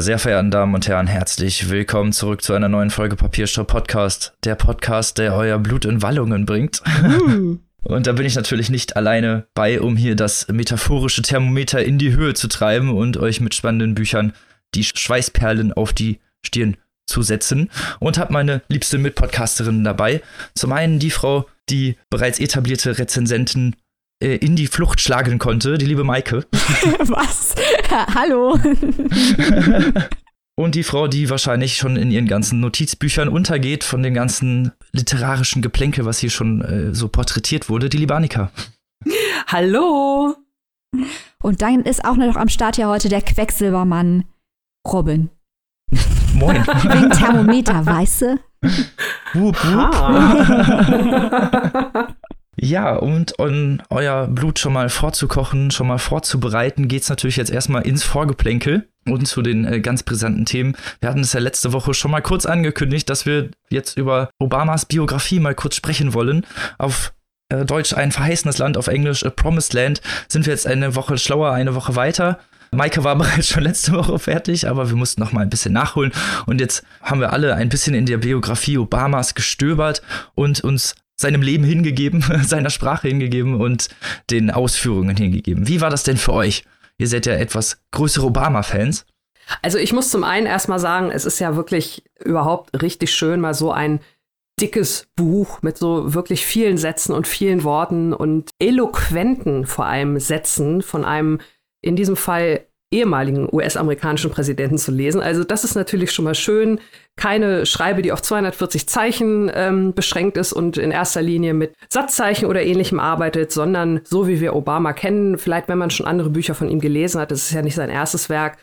Meine sehr verehrten Damen und Herren, herzlich willkommen zurück zu einer neuen Folge Papierstopp Podcast. Der Podcast, der euer Blut in Wallungen bringt. Und da bin ich natürlich nicht alleine bei, um hier das metaphorische Thermometer in die Höhe zu treiben und euch mit spannenden Büchern die Schweißperlen auf die Stirn zu setzen. Und habe meine liebste Mitpodcasterin dabei. Zum einen die Frau, die bereits etablierte Rezensentin äh, in die Flucht schlagen konnte, die liebe Maike. Was? Hallo. Und die Frau, die wahrscheinlich schon in ihren ganzen Notizbüchern untergeht von dem ganzen literarischen Geplänkel, was hier schon äh, so porträtiert wurde, die liebe Annika. Hallo. Und dann ist auch noch am Start ja heute der Quecksilbermann Robin. Moin. Wegen Thermometer, weißt du? Wup, wup. Ja, und um euer Blut schon mal vorzukochen, schon mal vorzubereiten, geht's natürlich jetzt erstmal ins Vorgeplänkel und zu den äh, ganz brisanten Themen. Wir hatten es ja letzte Woche schon mal kurz angekündigt, dass wir jetzt über Obamas Biografie mal kurz sprechen wollen. Auf äh, Deutsch ein verheißenes Land, auf Englisch A Promised Land sind wir jetzt eine Woche schlauer, eine Woche weiter. Maike war bereits schon letzte Woche fertig, aber wir mussten noch mal ein bisschen nachholen. Und jetzt haben wir alle ein bisschen in der Biografie Obamas gestöbert und uns seinem Leben hingegeben, seiner Sprache hingegeben und den Ausführungen hingegeben. Wie war das denn für euch? Ihr seid ja etwas größere Obama-Fans. Also ich muss zum einen erstmal sagen, es ist ja wirklich überhaupt richtig schön, mal so ein dickes Buch mit so wirklich vielen Sätzen und vielen Worten und eloquenten vor allem Sätzen von einem in diesem Fall ehemaligen US-amerikanischen Präsidenten zu lesen. Also das ist natürlich schon mal schön. Keine Schreibe, die auf 240 Zeichen ähm, beschränkt ist und in erster Linie mit Satzzeichen oder ähnlichem arbeitet, sondern so wie wir Obama kennen, vielleicht wenn man schon andere Bücher von ihm gelesen hat, das ist ja nicht sein erstes Werk,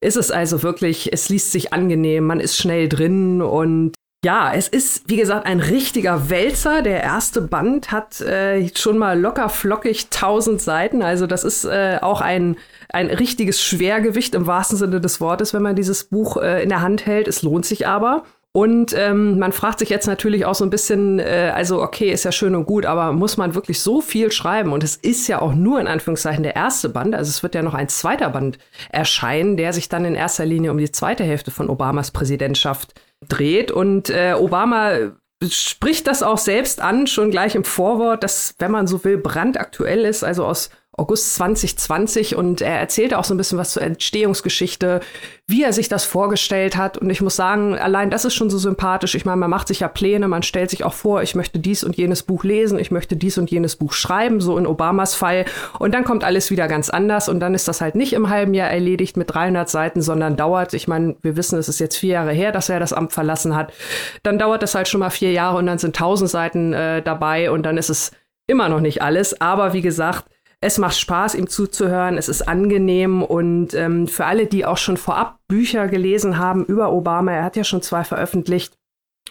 ist es also wirklich, es liest sich angenehm, man ist schnell drin und ja, es ist, wie gesagt, ein richtiger Wälzer. Der erste Band hat äh, schon mal locker flockig 1000 Seiten. Also das ist äh, auch ein, ein richtiges Schwergewicht im wahrsten Sinne des Wortes, wenn man dieses Buch äh, in der Hand hält. Es lohnt sich aber. Und ähm, man fragt sich jetzt natürlich auch so ein bisschen, äh, also okay, ist ja schön und gut, aber muss man wirklich so viel schreiben? Und es ist ja auch nur in Anführungszeichen der erste Band, also es wird ja noch ein zweiter Band erscheinen, der sich dann in erster Linie um die zweite Hälfte von Obamas Präsidentschaft dreht. Und äh, Obama spricht das auch selbst an, schon gleich im Vorwort, dass, wenn man so will, brandaktuell ist, also aus August 2020 und er erzählte auch so ein bisschen was zur Entstehungsgeschichte, wie er sich das vorgestellt hat. Und ich muss sagen, allein das ist schon so sympathisch. Ich meine, man macht sich ja Pläne, man stellt sich auch vor, ich möchte dies und jenes Buch lesen, ich möchte dies und jenes Buch schreiben, so in Obamas Fall. Und dann kommt alles wieder ganz anders und dann ist das halt nicht im halben Jahr erledigt mit 300 Seiten, sondern dauert, ich meine, wir wissen, es ist jetzt vier Jahre her, dass er das Amt verlassen hat. Dann dauert das halt schon mal vier Jahre und dann sind 1000 Seiten äh, dabei und dann ist es immer noch nicht alles. Aber wie gesagt, es macht Spaß, ihm zuzuhören. Es ist angenehm und ähm, für alle, die auch schon vorab Bücher gelesen haben über Obama, er hat ja schon zwei veröffentlicht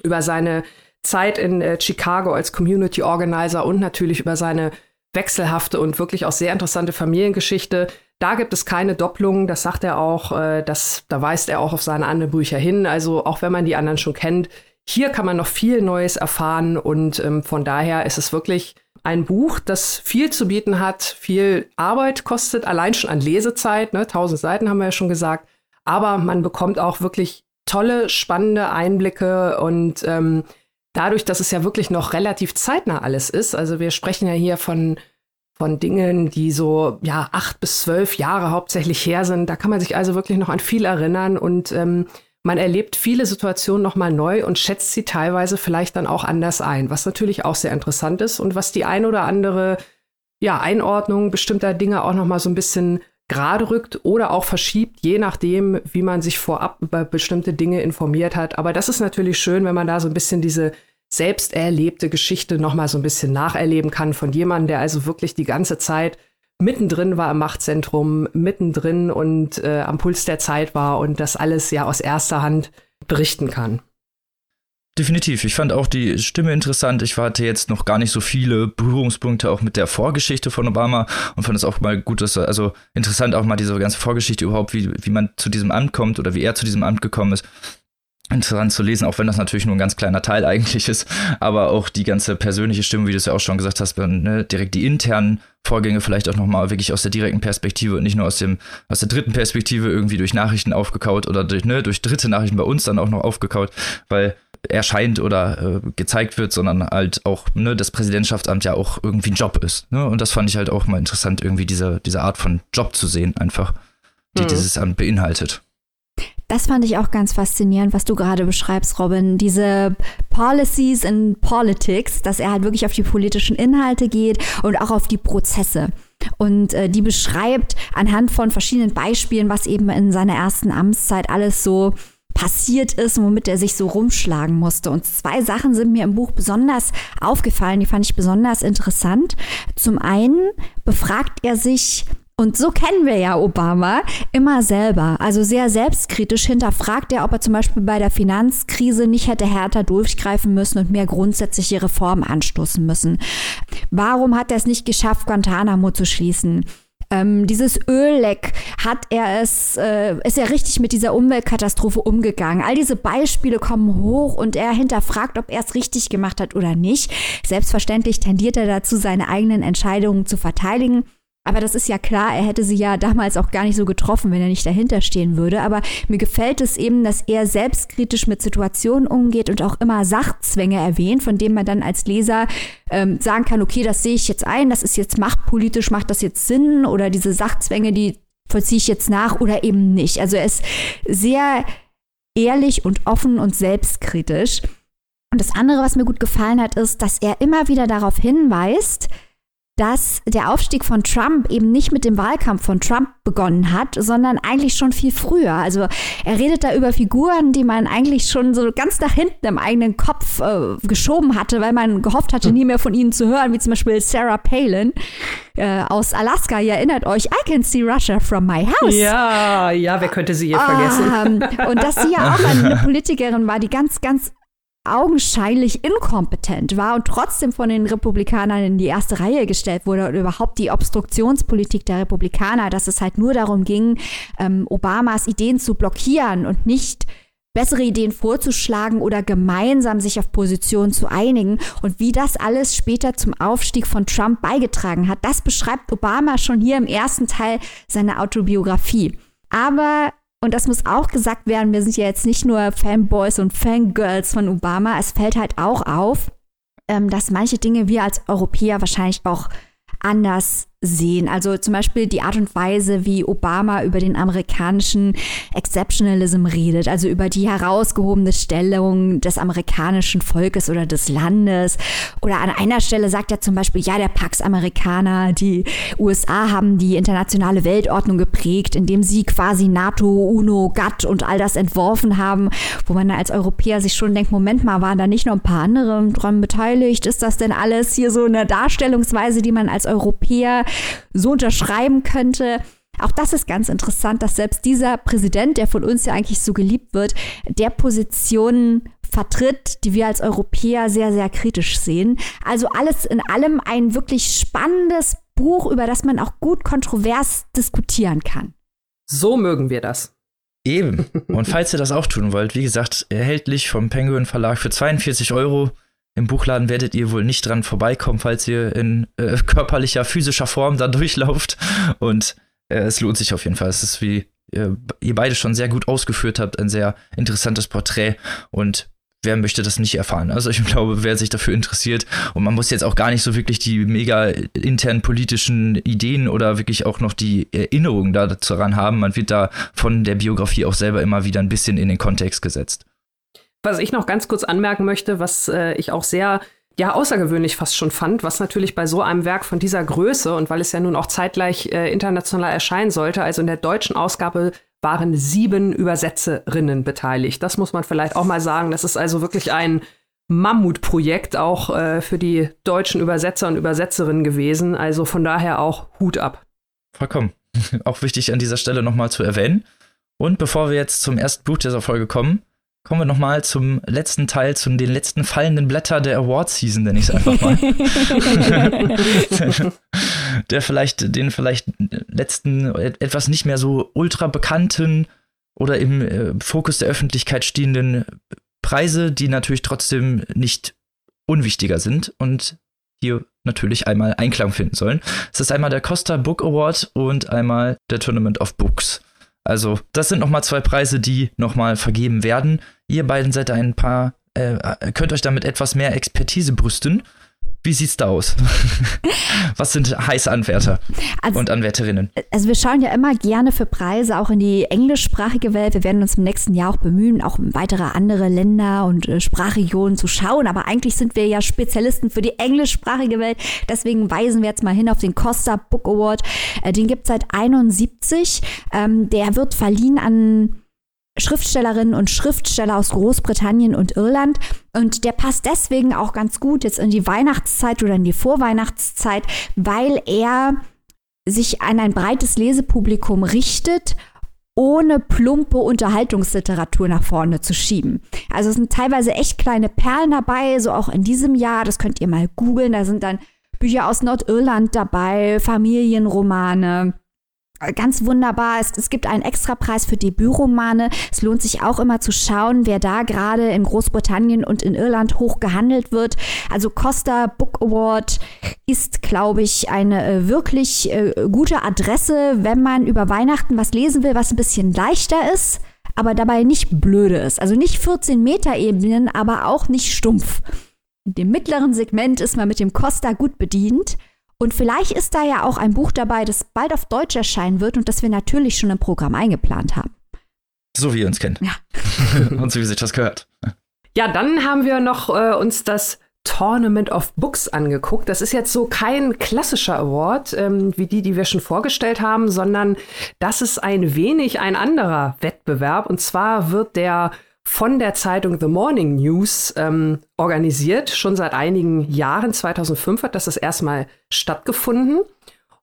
über seine Zeit in äh, Chicago als Community Organizer und natürlich über seine wechselhafte und wirklich auch sehr interessante Familiengeschichte. Da gibt es keine Doppelungen, das sagt er auch, äh, das, da weist er auch auf seine anderen Bücher hin. Also auch wenn man die anderen schon kennt, hier kann man noch viel Neues erfahren und ähm, von daher ist es wirklich ein Buch, das viel zu bieten hat, viel Arbeit kostet, allein schon an Lesezeit, ne, 1000 Seiten haben wir ja schon gesagt, aber man bekommt auch wirklich tolle, spannende Einblicke und ähm, dadurch, dass es ja wirklich noch relativ zeitnah alles ist, also wir sprechen ja hier von von Dingen, die so ja acht bis zwölf Jahre hauptsächlich her sind. Da kann man sich also wirklich noch an viel erinnern und ähm, man erlebt viele Situationen nochmal neu und schätzt sie teilweise vielleicht dann auch anders ein, was natürlich auch sehr interessant ist und was die ein oder andere ja, Einordnung bestimmter Dinge auch nochmal so ein bisschen gerade rückt oder auch verschiebt, je nachdem, wie man sich vorab über bestimmte Dinge informiert hat. Aber das ist natürlich schön, wenn man da so ein bisschen diese selbst erlebte Geschichte nochmal so ein bisschen nacherleben kann von jemandem, der also wirklich die ganze Zeit mittendrin war im Machtzentrum, mittendrin und äh, am Puls der Zeit war und das alles ja aus erster Hand berichten kann. Definitiv. Ich fand auch die Stimme interessant. Ich hatte jetzt noch gar nicht so viele Berührungspunkte auch mit der Vorgeschichte von Obama und fand es auch mal gut, dass also interessant auch mal diese ganze Vorgeschichte überhaupt, wie, wie man zu diesem Amt kommt oder wie er zu diesem Amt gekommen ist. Interessant zu lesen, auch wenn das natürlich nur ein ganz kleiner Teil eigentlich ist, aber auch die ganze persönliche Stimme, wie du es ja auch schon gesagt hast, ne, direkt die internen Vorgänge vielleicht auch nochmal wirklich aus der direkten Perspektive und nicht nur aus dem, aus der dritten Perspektive irgendwie durch Nachrichten aufgekaut oder durch, ne, durch dritte Nachrichten bei uns dann auch noch aufgekaut, weil erscheint oder äh, gezeigt wird, sondern halt auch, ne, das Präsidentschaftsamt ja auch irgendwie ein Job ist. Ne? Und das fand ich halt auch mal interessant, irgendwie diese, diese Art von Job zu sehen, einfach, die mhm. dieses Amt beinhaltet. Das fand ich auch ganz faszinierend, was du gerade beschreibst, Robin. Diese Policies in Politics, dass er halt wirklich auf die politischen Inhalte geht und auch auf die Prozesse. Und äh, die beschreibt anhand von verschiedenen Beispielen, was eben in seiner ersten Amtszeit alles so passiert ist, womit er sich so rumschlagen musste. Und zwei Sachen sind mir im Buch besonders aufgefallen, die fand ich besonders interessant. Zum einen befragt er sich und so kennen wir ja Obama immer selber. Also sehr selbstkritisch hinterfragt er, ob er zum Beispiel bei der Finanzkrise nicht hätte härter durchgreifen müssen und mehr grundsätzliche Reformen anstoßen müssen. Warum hat er es nicht geschafft, Guantanamo zu schließen? Ähm, dieses Ölleck hat er es, äh, ist er richtig mit dieser Umweltkatastrophe umgegangen. All diese Beispiele kommen hoch und er hinterfragt, ob er es richtig gemacht hat oder nicht. Selbstverständlich tendiert er dazu, seine eigenen Entscheidungen zu verteidigen. Aber das ist ja klar, er hätte sie ja damals auch gar nicht so getroffen, wenn er nicht dahinter stehen würde. Aber mir gefällt es eben, dass er selbstkritisch mit Situationen umgeht und auch immer Sachzwänge erwähnt, von denen man dann als Leser ähm, sagen kann, okay, das sehe ich jetzt ein, das ist jetzt machtpolitisch, macht das jetzt Sinn oder diese Sachzwänge, die vollziehe ich jetzt nach oder eben nicht. Also er ist sehr ehrlich und offen und selbstkritisch. Und das andere, was mir gut gefallen hat, ist, dass er immer wieder darauf hinweist, dass der Aufstieg von Trump eben nicht mit dem Wahlkampf von Trump begonnen hat, sondern eigentlich schon viel früher. Also er redet da über Figuren, die man eigentlich schon so ganz nach hinten im eigenen Kopf äh, geschoben hatte, weil man gehofft hatte, nie mehr von ihnen zu hören, wie zum Beispiel Sarah Palin äh, aus Alaska. Ihr erinnert euch, I can see Russia from my house. Ja, ja, wer könnte sie hier vergessen? Ähm, und dass sie ja auch eine Politikerin war, die ganz, ganz augenscheinlich inkompetent war und trotzdem von den Republikanern in die erste Reihe gestellt wurde und überhaupt die Obstruktionspolitik der Republikaner, dass es halt nur darum ging, ähm, Obamas Ideen zu blockieren und nicht bessere Ideen vorzuschlagen oder gemeinsam sich auf Positionen zu einigen. Und wie das alles später zum Aufstieg von Trump beigetragen hat, das beschreibt Obama schon hier im ersten Teil seiner Autobiografie. Aber und das muss auch gesagt werden, wir sind ja jetzt nicht nur Fanboys und Fangirls von Obama. Es fällt halt auch auf, ähm, dass manche Dinge wir als Europäer wahrscheinlich auch anders sehen. Also zum Beispiel die Art und Weise, wie Obama über den amerikanischen Exceptionalism redet, also über die herausgehobene Stellung des amerikanischen Volkes oder des Landes. Oder an einer Stelle sagt er zum Beispiel, ja, der Pax Amerikaner, die USA haben die internationale Weltordnung geprägt, indem sie quasi NATO, UNO, GATT und all das entworfen haben, wo man als Europäer sich schon denkt, Moment mal, waren da nicht noch ein paar andere dran beteiligt? Ist das denn alles hier so eine Darstellungsweise, die man als Europäer so unterschreiben könnte. Auch das ist ganz interessant, dass selbst dieser Präsident, der von uns ja eigentlich so geliebt wird, der Positionen vertritt, die wir als Europäer sehr, sehr kritisch sehen. Also alles in allem ein wirklich spannendes Buch, über das man auch gut kontrovers diskutieren kann. So mögen wir das. Eben. Und falls ihr das auch tun wollt, wie gesagt, erhältlich vom Penguin Verlag für 42 Euro. Im Buchladen werdet ihr wohl nicht dran vorbeikommen, falls ihr in äh, körperlicher, physischer Form da durchlauft. Und äh, es lohnt sich auf jeden Fall. Es ist, wie äh, ihr beide schon sehr gut ausgeführt habt, ein sehr interessantes Porträt. Und wer möchte das nicht erfahren? Also ich glaube, wer sich dafür interessiert und man muss jetzt auch gar nicht so wirklich die mega internen politischen Ideen oder wirklich auch noch die Erinnerungen daran haben. Man wird da von der Biografie auch selber immer wieder ein bisschen in den Kontext gesetzt. Was ich noch ganz kurz anmerken möchte, was äh, ich auch sehr ja außergewöhnlich fast schon fand, was natürlich bei so einem Werk von dieser Größe und weil es ja nun auch zeitgleich äh, international erscheinen sollte, also in der deutschen Ausgabe waren sieben Übersetzerinnen beteiligt. Das muss man vielleicht auch mal sagen. Das ist also wirklich ein Mammutprojekt auch äh, für die deutschen Übersetzer und Übersetzerinnen gewesen. Also von daher auch Hut ab. Vollkommen. auch wichtig an dieser Stelle nochmal zu erwähnen. Und bevor wir jetzt zum ersten Buch dieser Folge kommen, kommen wir nochmal zum letzten Teil, zu den letzten fallenden Blätter der Award-Season, nenne ich es einfach mal. der vielleicht, den vielleicht letzten, etwas nicht mehr so ultra bekannten oder im äh, Fokus der Öffentlichkeit stehenden Preise, die natürlich trotzdem nicht unwichtiger sind und hier natürlich einmal Einklang finden sollen. Es ist einmal der Costa Book Award und einmal der Tournament of Books. Also, das sind nochmal zwei Preise, die nochmal vergeben werden. Ihr beiden seid ein paar, äh, könnt euch damit etwas mehr Expertise brüsten. Wie sieht's da aus? Was sind heiße Anwärter also, und Anwärterinnen? Also wir schauen ja immer gerne für Preise auch in die englischsprachige Welt. Wir werden uns im nächsten Jahr auch bemühen, auch weitere andere Länder und äh, Sprachregionen zu schauen. Aber eigentlich sind wir ja Spezialisten für die englischsprachige Welt. Deswegen weisen wir jetzt mal hin auf den Costa Book Award. Äh, den gibt es seit 71. Ähm, der wird verliehen an Schriftstellerinnen und Schriftsteller aus Großbritannien und Irland. Und der passt deswegen auch ganz gut jetzt in die Weihnachtszeit oder in die Vorweihnachtszeit, weil er sich an ein breites Lesepublikum richtet ohne plumpe Unterhaltungsliteratur nach vorne zu schieben. Also es sind teilweise echt kleine Perlen dabei, so auch in diesem Jahr. Das könnt ihr mal googeln. Da sind dann Bücher aus Nordirland dabei, Familienromane, ganz wunderbar. Es, es gibt einen Extrapreis für Debütromane. Es lohnt sich auch immer zu schauen, wer da gerade in Großbritannien und in Irland hoch gehandelt wird. Also Costa Book Award ist, glaube ich, eine äh, wirklich äh, gute Adresse, wenn man über Weihnachten was lesen will, was ein bisschen leichter ist, aber dabei nicht blöde ist. Also nicht 14 Meter Ebenen, aber auch nicht stumpf. In dem mittleren Segment ist man mit dem Costa gut bedient. Und vielleicht ist da ja auch ein Buch dabei, das bald auf Deutsch erscheinen wird und das wir natürlich schon im Programm eingeplant haben. So wie ihr uns kennt. Ja. und so wie sich das gehört. Ja, dann haben wir noch äh, uns das Tournament of Books angeguckt. Das ist jetzt so kein klassischer Award ähm, wie die, die wir schon vorgestellt haben, sondern das ist ein wenig ein anderer Wettbewerb. Und zwar wird der von der Zeitung The Morning News ähm, organisiert. Schon seit einigen Jahren, 2005 hat das das erstmal stattgefunden.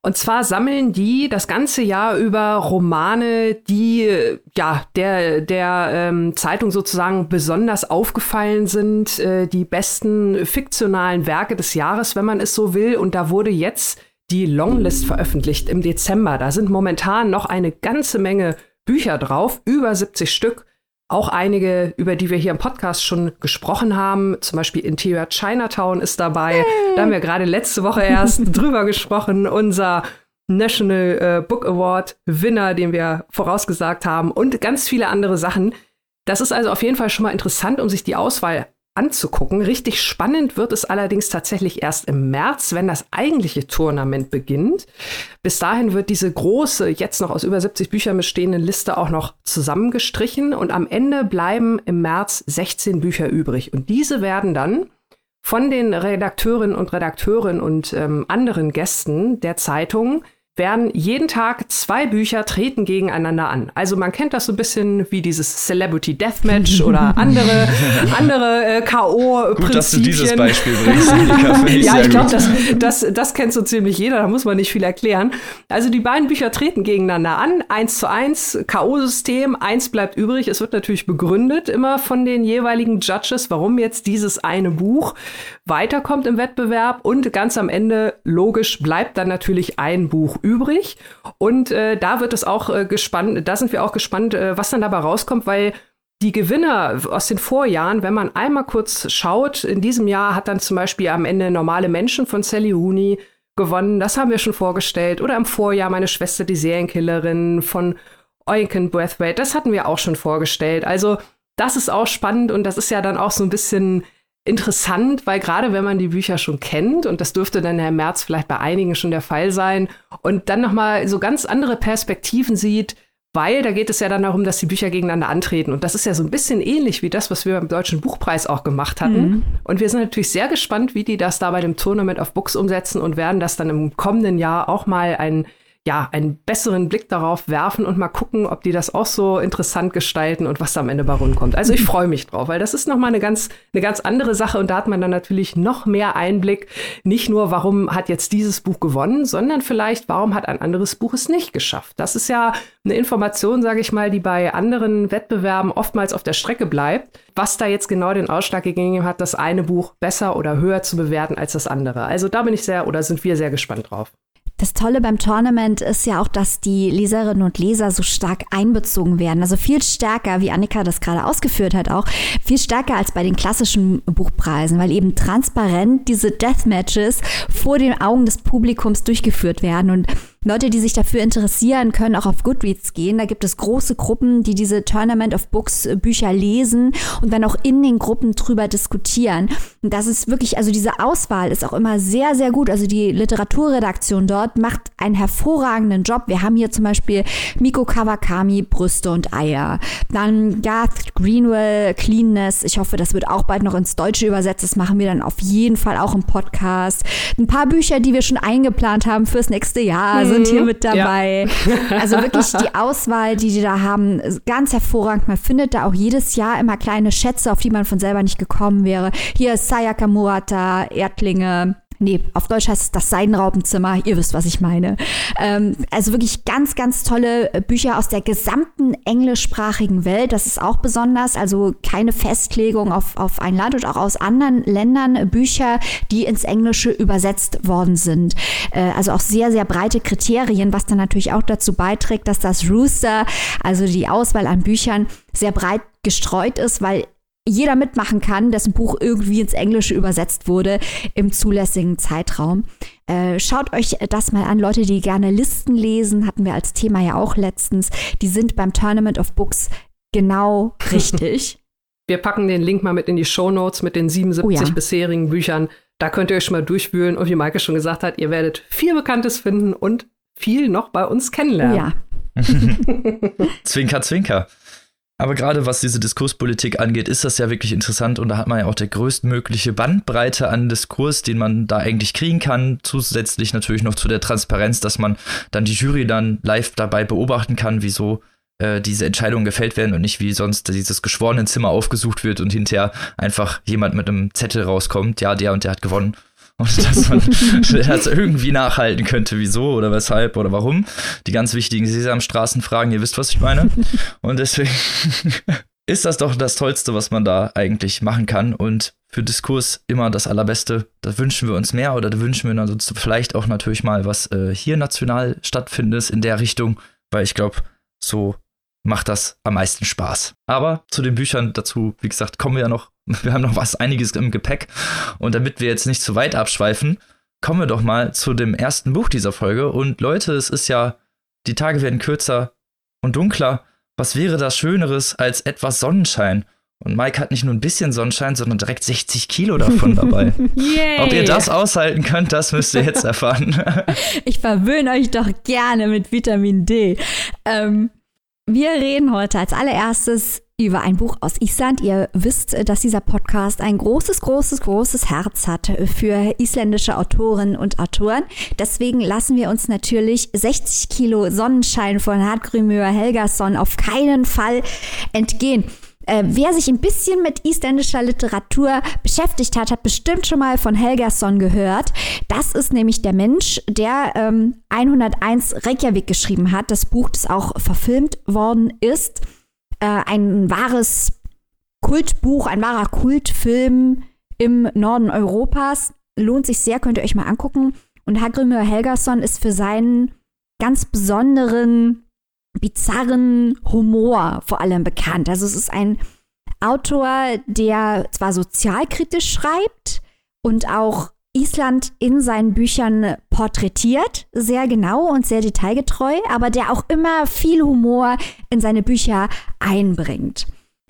Und zwar sammeln die das ganze Jahr über Romane, die ja der, der ähm, Zeitung sozusagen besonders aufgefallen sind, äh, die besten fiktionalen Werke des Jahres, wenn man es so will. Und da wurde jetzt die Longlist veröffentlicht im Dezember. Da sind momentan noch eine ganze Menge Bücher drauf, über 70 Stück. Auch einige, über die wir hier im Podcast schon gesprochen haben, zum Beispiel Interior Chinatown ist dabei. Hey. Da haben wir gerade letzte Woche erst drüber gesprochen. Unser National äh, Book Award Winner, den wir vorausgesagt haben und ganz viele andere Sachen. Das ist also auf jeden Fall schon mal interessant, um sich die Auswahl anzugucken. Richtig spannend wird es allerdings tatsächlich erst im März, wenn das eigentliche Tournament beginnt. Bis dahin wird diese große, jetzt noch aus über 70 Büchern bestehende Liste auch noch zusammengestrichen und am Ende bleiben im März 16 Bücher übrig. Und diese werden dann von den Redakteurinnen und Redakteuren und ähm, anderen Gästen der Zeitung werden jeden Tag zwei Bücher treten gegeneinander an. Also man kennt das so ein bisschen wie dieses Celebrity Deathmatch oder andere andere äh, KO Prinzipien. Gut, dass du dieses Beispiel bringst. ich ja, ich glaube, das, das das kennt so ziemlich jeder. Da muss man nicht viel erklären. Also die beiden Bücher treten gegeneinander an, eins zu eins KO-System. Eins bleibt übrig. Es wird natürlich begründet immer von den jeweiligen Judges, warum jetzt dieses eine Buch weiterkommt im Wettbewerb und ganz am Ende logisch bleibt dann natürlich ein Buch übrig. Und äh, da wird es auch äh, gespannt, da sind wir auch gespannt, äh, was dann dabei rauskommt, weil die Gewinner aus den Vorjahren, wenn man einmal kurz schaut, in diesem Jahr hat dann zum Beispiel am Ende Normale Menschen von Sally Rooney gewonnen. Das haben wir schon vorgestellt. Oder im Vorjahr meine Schwester, die Serienkillerin von Eugen Brathwaite. Das hatten wir auch schon vorgestellt. Also das ist auch spannend und das ist ja dann auch so ein bisschen interessant, weil gerade wenn man die Bücher schon kennt, und das dürfte dann Herr März vielleicht bei einigen schon der Fall sein, und dann nochmal so ganz andere Perspektiven sieht, weil da geht es ja dann darum, dass die Bücher gegeneinander antreten. Und das ist ja so ein bisschen ähnlich wie das, was wir beim Deutschen Buchpreis auch gemacht hatten. Mhm. Und wir sind natürlich sehr gespannt, wie die das da bei dem Tournament of Books umsetzen und werden das dann im kommenden Jahr auch mal ein ja, einen besseren Blick darauf werfen und mal gucken, ob die das auch so interessant gestalten und was da am Ende bei rumkommt. Also ich freue mich drauf, weil das ist nochmal eine ganz, eine ganz andere Sache und da hat man dann natürlich noch mehr Einblick. Nicht nur, warum hat jetzt dieses Buch gewonnen, sondern vielleicht, warum hat ein anderes Buch es nicht geschafft. Das ist ja eine Information, sage ich mal, die bei anderen Wettbewerben oftmals auf der Strecke bleibt, was da jetzt genau den Ausschlag gegeben hat, das eine Buch besser oder höher zu bewerten als das andere. Also da bin ich sehr oder sind wir sehr gespannt drauf. Das Tolle beim Tournament ist ja auch, dass die Leserinnen und Leser so stark einbezogen werden. Also viel stärker, wie Annika das gerade ausgeführt hat, auch viel stärker als bei den klassischen Buchpreisen, weil eben transparent diese Deathmatches vor den Augen des Publikums durchgeführt werden. Und Leute, die sich dafür interessieren, können auch auf Goodreads gehen. Da gibt es große Gruppen, die diese Tournament of Books äh, Bücher lesen und dann auch in den Gruppen drüber diskutieren. Und das ist wirklich, also diese Auswahl ist auch immer sehr, sehr gut. Also die Literaturredaktion dort macht einen hervorragenden Job. Wir haben hier zum Beispiel Miko Kawakami, Brüste und Eier. Dann Garth Greenwell, Cleanness. Ich hoffe, das wird auch bald noch ins Deutsche übersetzt. Das machen wir dann auf jeden Fall auch im Podcast. Ein paar Bücher, die wir schon eingeplant haben fürs nächste Jahr. Mhm sind hier mhm. mit dabei. Ja. Also wirklich die Auswahl, die die da haben, ganz hervorragend. Man findet da auch jedes Jahr immer kleine Schätze, auf die man von selber nicht gekommen wäre. Hier ist Sayaka Murata, Erdlinge, Nee, auf Deutsch heißt es das Seidenraubenzimmer. Ihr wisst, was ich meine. Ähm, also wirklich ganz, ganz tolle Bücher aus der gesamten englischsprachigen Welt. Das ist auch besonders. Also keine Festlegung auf, auf ein Land und auch aus anderen Ländern Bücher, die ins Englische übersetzt worden sind. Äh, also auch sehr, sehr breite Kriterien, was dann natürlich auch dazu beiträgt, dass das Rooster, also die Auswahl an Büchern, sehr breit gestreut ist, weil jeder mitmachen kann, dessen Buch irgendwie ins Englische übersetzt wurde im zulässigen Zeitraum. Äh, schaut euch das mal an, Leute, die gerne Listen lesen, hatten wir als Thema ja auch letztens. Die sind beim Tournament of Books genau richtig. Wir packen den Link mal mit in die Show Notes mit den 77 oh ja. bisherigen Büchern. Da könnt ihr euch schon mal durchwühlen. Und wie Maike schon gesagt hat, ihr werdet viel Bekanntes finden und viel noch bei uns kennenlernen. Ja. zwinker, zwinker. Aber gerade was diese Diskurspolitik angeht, ist das ja wirklich interessant und da hat man ja auch der größtmögliche Bandbreite an Diskurs, den man da eigentlich kriegen kann. Zusätzlich natürlich noch zu der Transparenz, dass man dann die Jury dann live dabei beobachten kann, wieso äh, diese Entscheidungen gefällt werden und nicht wie sonst dieses geschworenen Zimmer aufgesucht wird und hinterher einfach jemand mit einem Zettel rauskommt, ja, der und der hat gewonnen und dass man das irgendwie nachhalten könnte, wieso oder weshalb oder warum. Die ganz wichtigen Sesamstraßenfragen, ihr wisst, was ich meine. Und deswegen ist das doch das Tollste, was man da eigentlich machen kann. Und für Diskurs immer das Allerbeste. Da wünschen wir uns mehr oder da wünschen wir uns vielleicht auch natürlich mal was äh, hier national stattfindet in der Richtung, weil ich glaube, so macht das am meisten Spaß. Aber zu den Büchern dazu, wie gesagt, kommen wir ja noch. Wir haben noch was einiges im Gepäck. Und damit wir jetzt nicht zu weit abschweifen, kommen wir doch mal zu dem ersten Buch dieser Folge. Und Leute, es ist ja, die Tage werden kürzer und dunkler. Was wäre das Schöneres als etwas Sonnenschein? Und Mike hat nicht nur ein bisschen Sonnenschein, sondern direkt 60 Kilo davon dabei. Ob ihr das aushalten könnt, das müsst ihr jetzt erfahren. ich verwöhne euch doch gerne mit Vitamin D. Ähm, wir reden heute als allererstes über ein Buch aus Island. Ihr wisst, dass dieser Podcast ein großes, großes, großes Herz hat für isländische Autorinnen und Autoren. Deswegen lassen wir uns natürlich 60 Kilo Sonnenschein von Hartgrimur Helgason auf keinen Fall entgehen. Äh, wer sich ein bisschen mit isländischer Literatur beschäftigt hat, hat bestimmt schon mal von Helgason gehört. Das ist nämlich der Mensch, der ähm, 101 Reykjavik geschrieben hat, das Buch, das auch verfilmt worden ist. Äh, ein wahres Kultbuch, ein wahrer Kultfilm im Norden Europas. Lohnt sich sehr, könnt ihr euch mal angucken. Und Hagrimur Helgason ist für seinen ganz besonderen bizarren Humor vor allem bekannt. Also es ist ein Autor, der zwar sozialkritisch schreibt und auch Island in seinen Büchern porträtiert, sehr genau und sehr detailgetreu, aber der auch immer viel Humor in seine Bücher einbringt.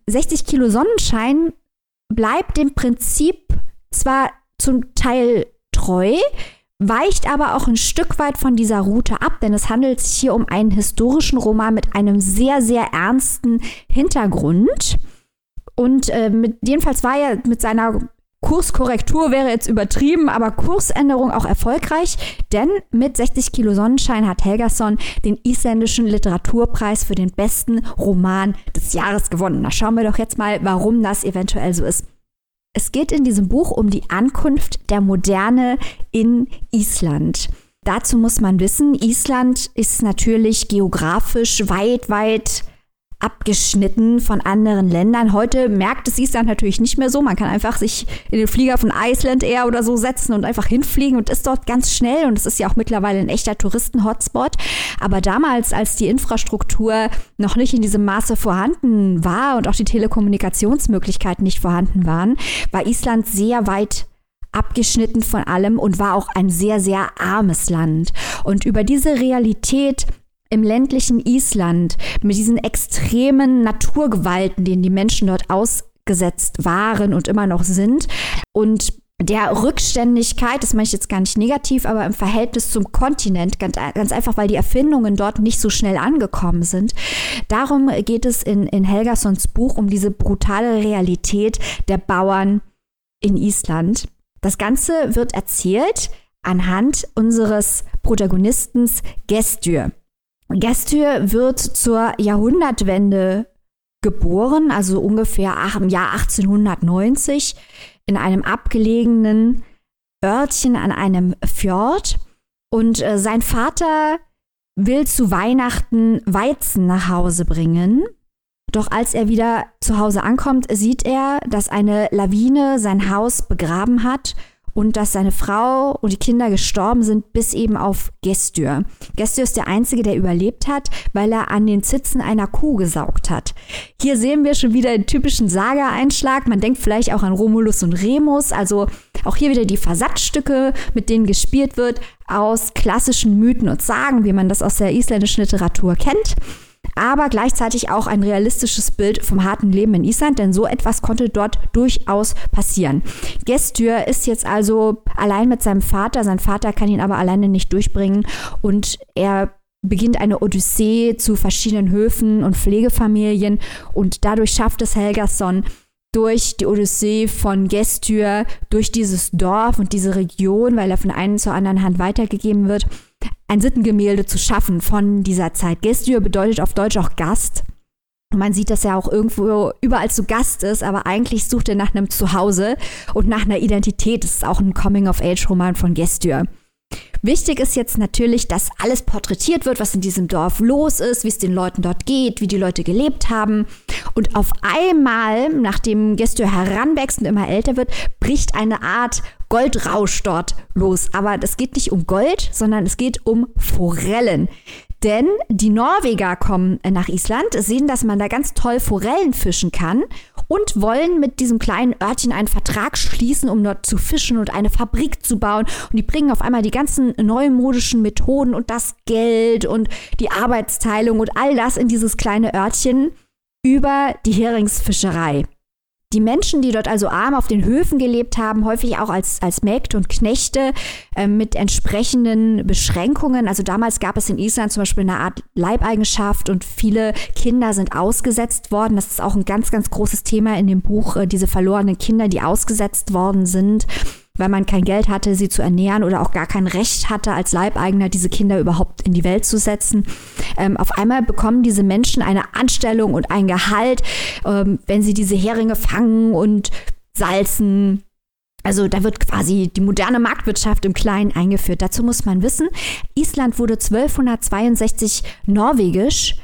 60 Kilo Sonnenschein bleibt dem Prinzip zwar zum Teil treu, weicht aber auch ein Stück weit von dieser Route ab, denn es handelt sich hier um einen historischen Roman mit einem sehr, sehr ernsten Hintergrund. Und äh, mit, jedenfalls war er mit seiner Kurskorrektur wäre jetzt übertrieben, aber Kursänderung auch erfolgreich, denn mit 60 Kilo Sonnenschein hat Helgason den isländischen Literaturpreis für den besten Roman des Jahres gewonnen. Da schauen wir doch jetzt mal, warum das eventuell so ist. Es geht in diesem Buch um die Ankunft der Moderne in Island. Dazu muss man wissen, Island ist natürlich geografisch weit, weit abgeschnitten von anderen Ländern. Heute merkt es Island natürlich nicht mehr so. Man kann einfach sich in den Flieger von Iceland Air oder so setzen und einfach hinfliegen und ist dort ganz schnell. Und es ist ja auch mittlerweile ein echter Touristen-Hotspot. Aber damals, als die Infrastruktur noch nicht in diesem Maße vorhanden war und auch die Telekommunikationsmöglichkeiten nicht vorhanden waren, war Island sehr weit abgeschnitten von allem und war auch ein sehr, sehr armes Land. Und über diese Realität im ländlichen Island mit diesen extremen Naturgewalten, denen die Menschen dort ausgesetzt waren und immer noch sind und der Rückständigkeit, das meine ich jetzt gar nicht negativ, aber im Verhältnis zum Kontinent, ganz, ganz, einfach, weil die Erfindungen dort nicht so schnell angekommen sind. Darum geht es in, in Helgasons Buch um diese brutale Realität der Bauern in Island. Das Ganze wird erzählt anhand unseres Protagonisten Gestür. Gestür wird zur Jahrhundertwende geboren, also ungefähr im Jahr 1890 in einem abgelegenen Örtchen an einem Fjord. Und äh, sein Vater will zu Weihnachten Weizen nach Hause bringen. Doch als er wieder zu Hause ankommt, sieht er, dass eine Lawine sein Haus begraben hat und dass seine Frau und die Kinder gestorben sind, bis eben auf Gestür. Gestür ist der Einzige, der überlebt hat, weil er an den Zitzen einer Kuh gesaugt hat. Hier sehen wir schon wieder den typischen Saga-Einschlag. Man denkt vielleicht auch an Romulus und Remus, also auch hier wieder die Versatzstücke, mit denen gespielt wird, aus klassischen Mythen und Sagen, wie man das aus der isländischen Literatur kennt aber gleichzeitig auch ein realistisches Bild vom harten Leben in Island, denn so etwas konnte dort durchaus passieren. Gestür ist jetzt also allein mit seinem Vater, sein Vater kann ihn aber alleine nicht durchbringen und er beginnt eine Odyssee zu verschiedenen Höfen und Pflegefamilien und dadurch schafft es Helgason, durch die Odyssee von Gestür, durch dieses Dorf und diese Region, weil er von einer zur anderen Hand weitergegeben wird, ein Sittengemälde zu schaffen von dieser Zeit. Gestür bedeutet auf Deutsch auch Gast. Man sieht, dass er auch irgendwo überall zu Gast ist, aber eigentlich sucht er nach einem Zuhause und nach einer Identität. Das ist auch ein Coming-of-Age-Roman von Gestür. Wichtig ist jetzt natürlich, dass alles porträtiert wird, was in diesem Dorf los ist, wie es den Leuten dort geht, wie die Leute gelebt haben. Und auf einmal, nachdem Gestür heranwächst und immer älter wird, bricht eine Art Goldrausch dort los. Aber es geht nicht um Gold, sondern es geht um Forellen. Denn die Norweger kommen nach Island, sehen, dass man da ganz toll Forellen fischen kann und wollen mit diesem kleinen Örtchen einen Vertrag schließen, um dort zu fischen und eine Fabrik zu bauen. Und die bringen auf einmal die ganzen neumodischen Methoden und das Geld und die Arbeitsteilung und all das in dieses kleine Örtchen über die Heringsfischerei. Die Menschen, die dort also arm auf den Höfen gelebt haben, häufig auch als, als Mägde und Knechte äh, mit entsprechenden Beschränkungen. Also damals gab es in Island zum Beispiel eine Art Leibeigenschaft und viele Kinder sind ausgesetzt worden. Das ist auch ein ganz, ganz großes Thema in dem Buch, äh, diese verlorenen Kinder, die ausgesetzt worden sind weil man kein Geld hatte, sie zu ernähren oder auch gar kein Recht hatte, als Leibeigener diese Kinder überhaupt in die Welt zu setzen. Ähm, auf einmal bekommen diese Menschen eine Anstellung und ein Gehalt, ähm, wenn sie diese Heringe fangen und salzen. Also da wird quasi die moderne Marktwirtschaft im Kleinen eingeführt. Dazu muss man wissen, Island wurde 1262 norwegisch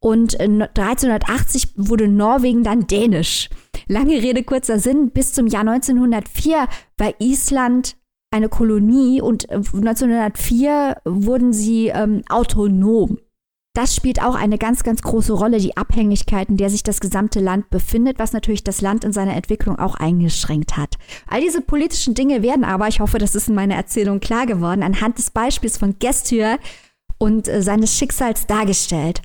und 1380 wurde Norwegen dann dänisch. Lange Rede, kurzer Sinn. Bis zum Jahr 1904 war Island eine Kolonie und 1904 äh, wurden sie ähm, autonom. Das spielt auch eine ganz, ganz große Rolle, die Abhängigkeit, in der sich das gesamte Land befindet, was natürlich das Land in seiner Entwicklung auch eingeschränkt hat. All diese politischen Dinge werden aber, ich hoffe, das ist in meiner Erzählung klar geworden, anhand des Beispiels von Gestür und äh, seines Schicksals dargestellt.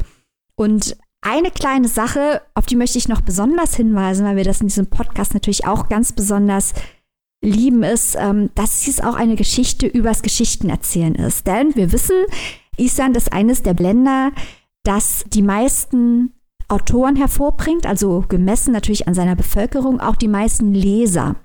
Und eine kleine Sache, auf die möchte ich noch besonders hinweisen, weil wir das in diesem Podcast natürlich auch ganz besonders lieben, ist, ähm, dass dies auch eine Geschichte übers Geschichtenerzählen ist. Denn wir wissen, Island ist eines der Länder, das die meisten Autoren hervorbringt, also gemessen natürlich an seiner Bevölkerung, auch die meisten Leser.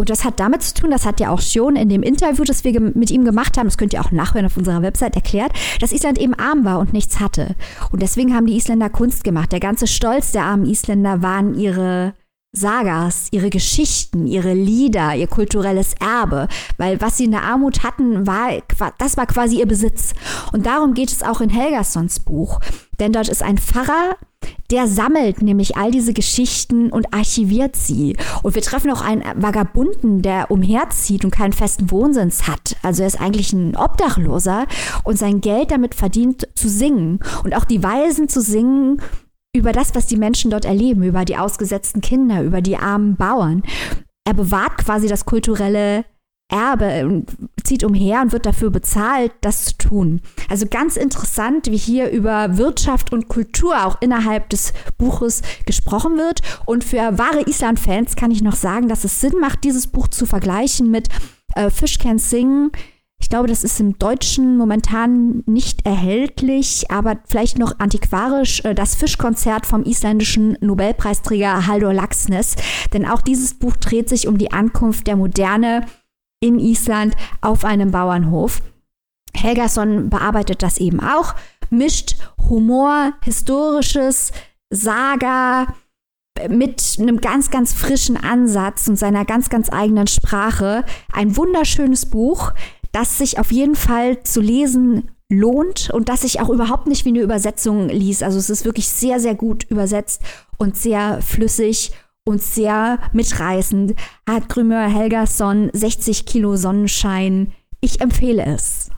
Und das hat damit zu tun, das hat ja auch schon in dem Interview, das wir mit ihm gemacht haben, das könnt ihr auch nachhören auf unserer Website erklärt, dass Island eben arm war und nichts hatte. Und deswegen haben die Isländer Kunst gemacht. Der ganze Stolz der armen Isländer waren ihre Sagas, ihre Geschichten, ihre Lieder, ihr kulturelles Erbe, weil was sie in der Armut hatten, war das war quasi ihr Besitz. Und darum geht es auch in Helgasons Buch, denn dort ist ein Pfarrer, der sammelt nämlich all diese Geschichten und archiviert sie. Und wir treffen auch einen Vagabunden, der umherzieht und keinen festen Wohnsitz hat. Also er ist eigentlich ein Obdachloser und sein Geld damit verdient zu singen. Und auch die Weisen zu singen über das, was die Menschen dort erleben, über die ausgesetzten Kinder, über die armen Bauern. Er bewahrt quasi das kulturelle Erbe und zieht umher und wird dafür bezahlt, das zu tun. Also ganz interessant, wie hier über Wirtschaft und Kultur auch innerhalb des Buches gesprochen wird. Und für wahre Island-Fans kann ich noch sagen, dass es Sinn macht, dieses Buch zu vergleichen mit äh, Fish Can Sing. Ich glaube, das ist im Deutschen momentan nicht erhältlich, aber vielleicht noch antiquarisch äh, das Fischkonzert vom isländischen Nobelpreisträger Halldor Laxness. Denn auch dieses Buch dreht sich um die Ankunft der Moderne in Island auf einem Bauernhof. Helgason bearbeitet das eben auch, mischt Humor, historisches, Saga mit einem ganz, ganz frischen Ansatz und seiner ganz, ganz eigenen Sprache. Ein wunderschönes Buch, das sich auf jeden Fall zu lesen lohnt und das sich auch überhaupt nicht wie eine Übersetzung liest. Also es ist wirklich sehr, sehr gut übersetzt und sehr flüssig und sehr mitreißend. Hat Grümör Helgason 60 Kilo Sonnenschein. Ich empfehle es.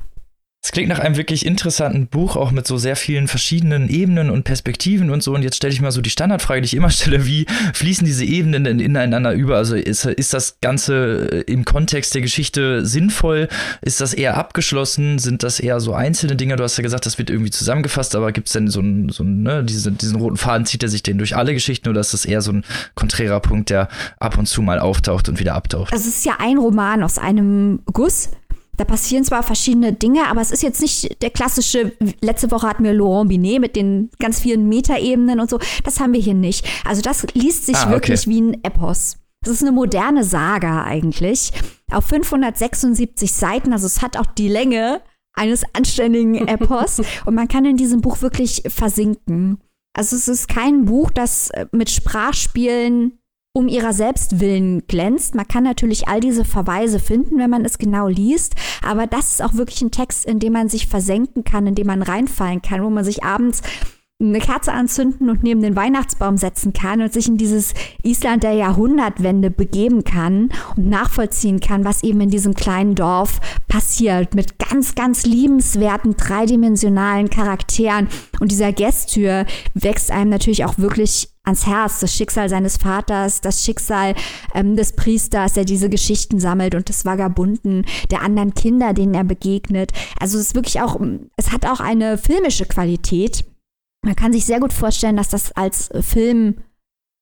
Es klingt nach einem wirklich interessanten Buch, auch mit so sehr vielen verschiedenen Ebenen und Perspektiven und so. Und jetzt stelle ich mal so die Standardfrage, die ich immer stelle, wie fließen diese Ebenen denn ineinander über? Also ist, ist das Ganze äh, im Kontext der Geschichte sinnvoll? Ist das eher abgeschlossen? Sind das eher so einzelne Dinge? Du hast ja gesagt, das wird irgendwie zusammengefasst, aber gibt es denn so einen, so ne, diese, diesen roten Faden, zieht er sich den durch alle Geschichten oder ist das eher so ein konträrer Punkt, der ab und zu mal auftaucht und wieder abtaucht? Das ist ja ein Roman aus einem Guss da passieren zwar verschiedene Dinge, aber es ist jetzt nicht der klassische, letzte Woche hatten wir Laurent Binet mit den ganz vielen Metaebenen und so. Das haben wir hier nicht. Also das liest sich ah, okay. wirklich wie ein Epos. Das ist eine moderne Saga eigentlich. Auf 576 Seiten, also es hat auch die Länge eines anständigen Epos. und man kann in diesem Buch wirklich versinken. Also es ist kein Buch, das mit Sprachspielen um ihrer selbst willen glänzt. Man kann natürlich all diese Verweise finden, wenn man es genau liest, aber das ist auch wirklich ein Text, in dem man sich versenken kann, in dem man reinfallen kann, wo man sich abends eine Kerze anzünden und neben den Weihnachtsbaum setzen kann und sich in dieses Island der Jahrhundertwende begeben kann und nachvollziehen kann, was eben in diesem kleinen Dorf passiert mit ganz, ganz liebenswerten dreidimensionalen Charakteren. Und dieser Gästtür wächst einem natürlich auch wirklich ans Herz, das Schicksal seines Vaters, das Schicksal ähm, des Priesters, der diese Geschichten sammelt und des Vagabunden, der anderen Kinder, denen er begegnet. Also es ist wirklich auch, es hat auch eine filmische Qualität. Man kann sich sehr gut vorstellen, dass das als Film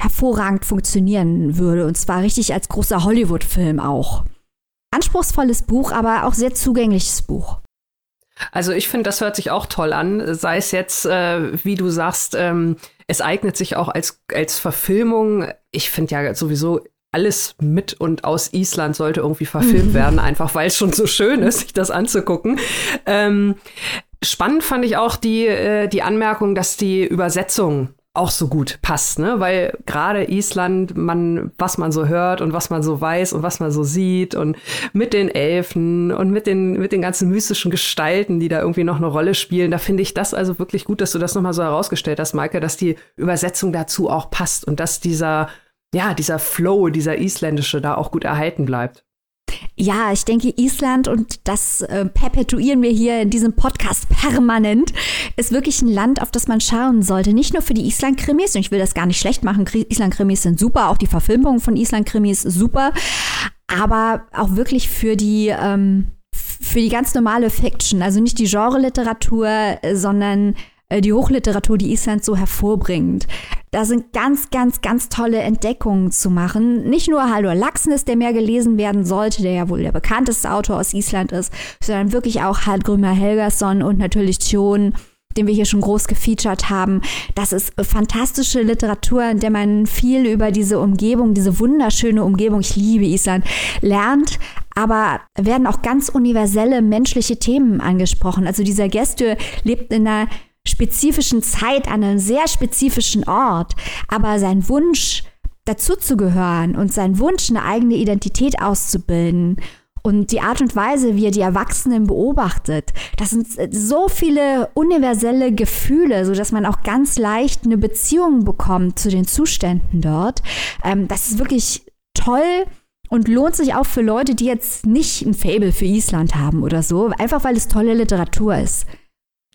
hervorragend funktionieren würde und zwar richtig als großer Hollywood-Film auch. Anspruchsvolles Buch, aber auch sehr zugängliches Buch. Also ich finde, das hört sich auch toll an, sei es jetzt, äh, wie du sagst, ähm, es eignet sich auch als, als Verfilmung. Ich finde ja sowieso alles mit und aus Island sollte irgendwie verfilmt werden, einfach weil es schon so schön ist, sich das anzugucken. Ähm, spannend fand ich auch die, äh, die Anmerkung, dass die Übersetzung auch so gut passt, ne? Weil gerade Island, man, was man so hört und was man so weiß und was man so sieht und mit den Elfen und mit den, mit den ganzen mystischen Gestalten, die da irgendwie noch eine Rolle spielen, da finde ich das also wirklich gut, dass du das nochmal so herausgestellt hast, Maike, dass die Übersetzung dazu auch passt und dass dieser, ja, dieser Flow, dieser isländische da auch gut erhalten bleibt. Ja, ich denke, Island, und das äh, perpetuieren wir hier in diesem Podcast permanent, ist wirklich ein Land, auf das man schauen sollte. Nicht nur für die Island-Krimis, und ich will das gar nicht schlecht machen, Island-Krimis sind super, auch die Verfilmung von Island-Krimis super, aber auch wirklich für die, ähm, für die ganz normale Fiction, also nicht die Genre-Literatur, sondern äh, die Hochliteratur, die Island so hervorbringt. Da sind ganz, ganz, ganz tolle Entdeckungen zu machen. Nicht nur Haldur Laxness, der mehr gelesen werden sollte, der ja wohl der bekannteste Autor aus Island ist, sondern wirklich auch Hallgrimur Helgason und natürlich Tjon, den wir hier schon groß gefeatured haben. Das ist fantastische Literatur, in der man viel über diese Umgebung, diese wunderschöne Umgebung, ich liebe Island, lernt. Aber werden auch ganz universelle menschliche Themen angesprochen. Also dieser Gäste lebt in einer spezifischen Zeit an einem sehr spezifischen Ort, aber sein Wunsch dazuzugehören und sein Wunsch, eine eigene Identität auszubilden und die Art und Weise, wie er die Erwachsenen beobachtet, das sind so viele universelle Gefühle, so dass man auch ganz leicht eine Beziehung bekommt zu den Zuständen dort. Ähm, das ist wirklich toll und lohnt sich auch für Leute, die jetzt nicht ein Fable für Island haben oder so, einfach weil es tolle Literatur ist.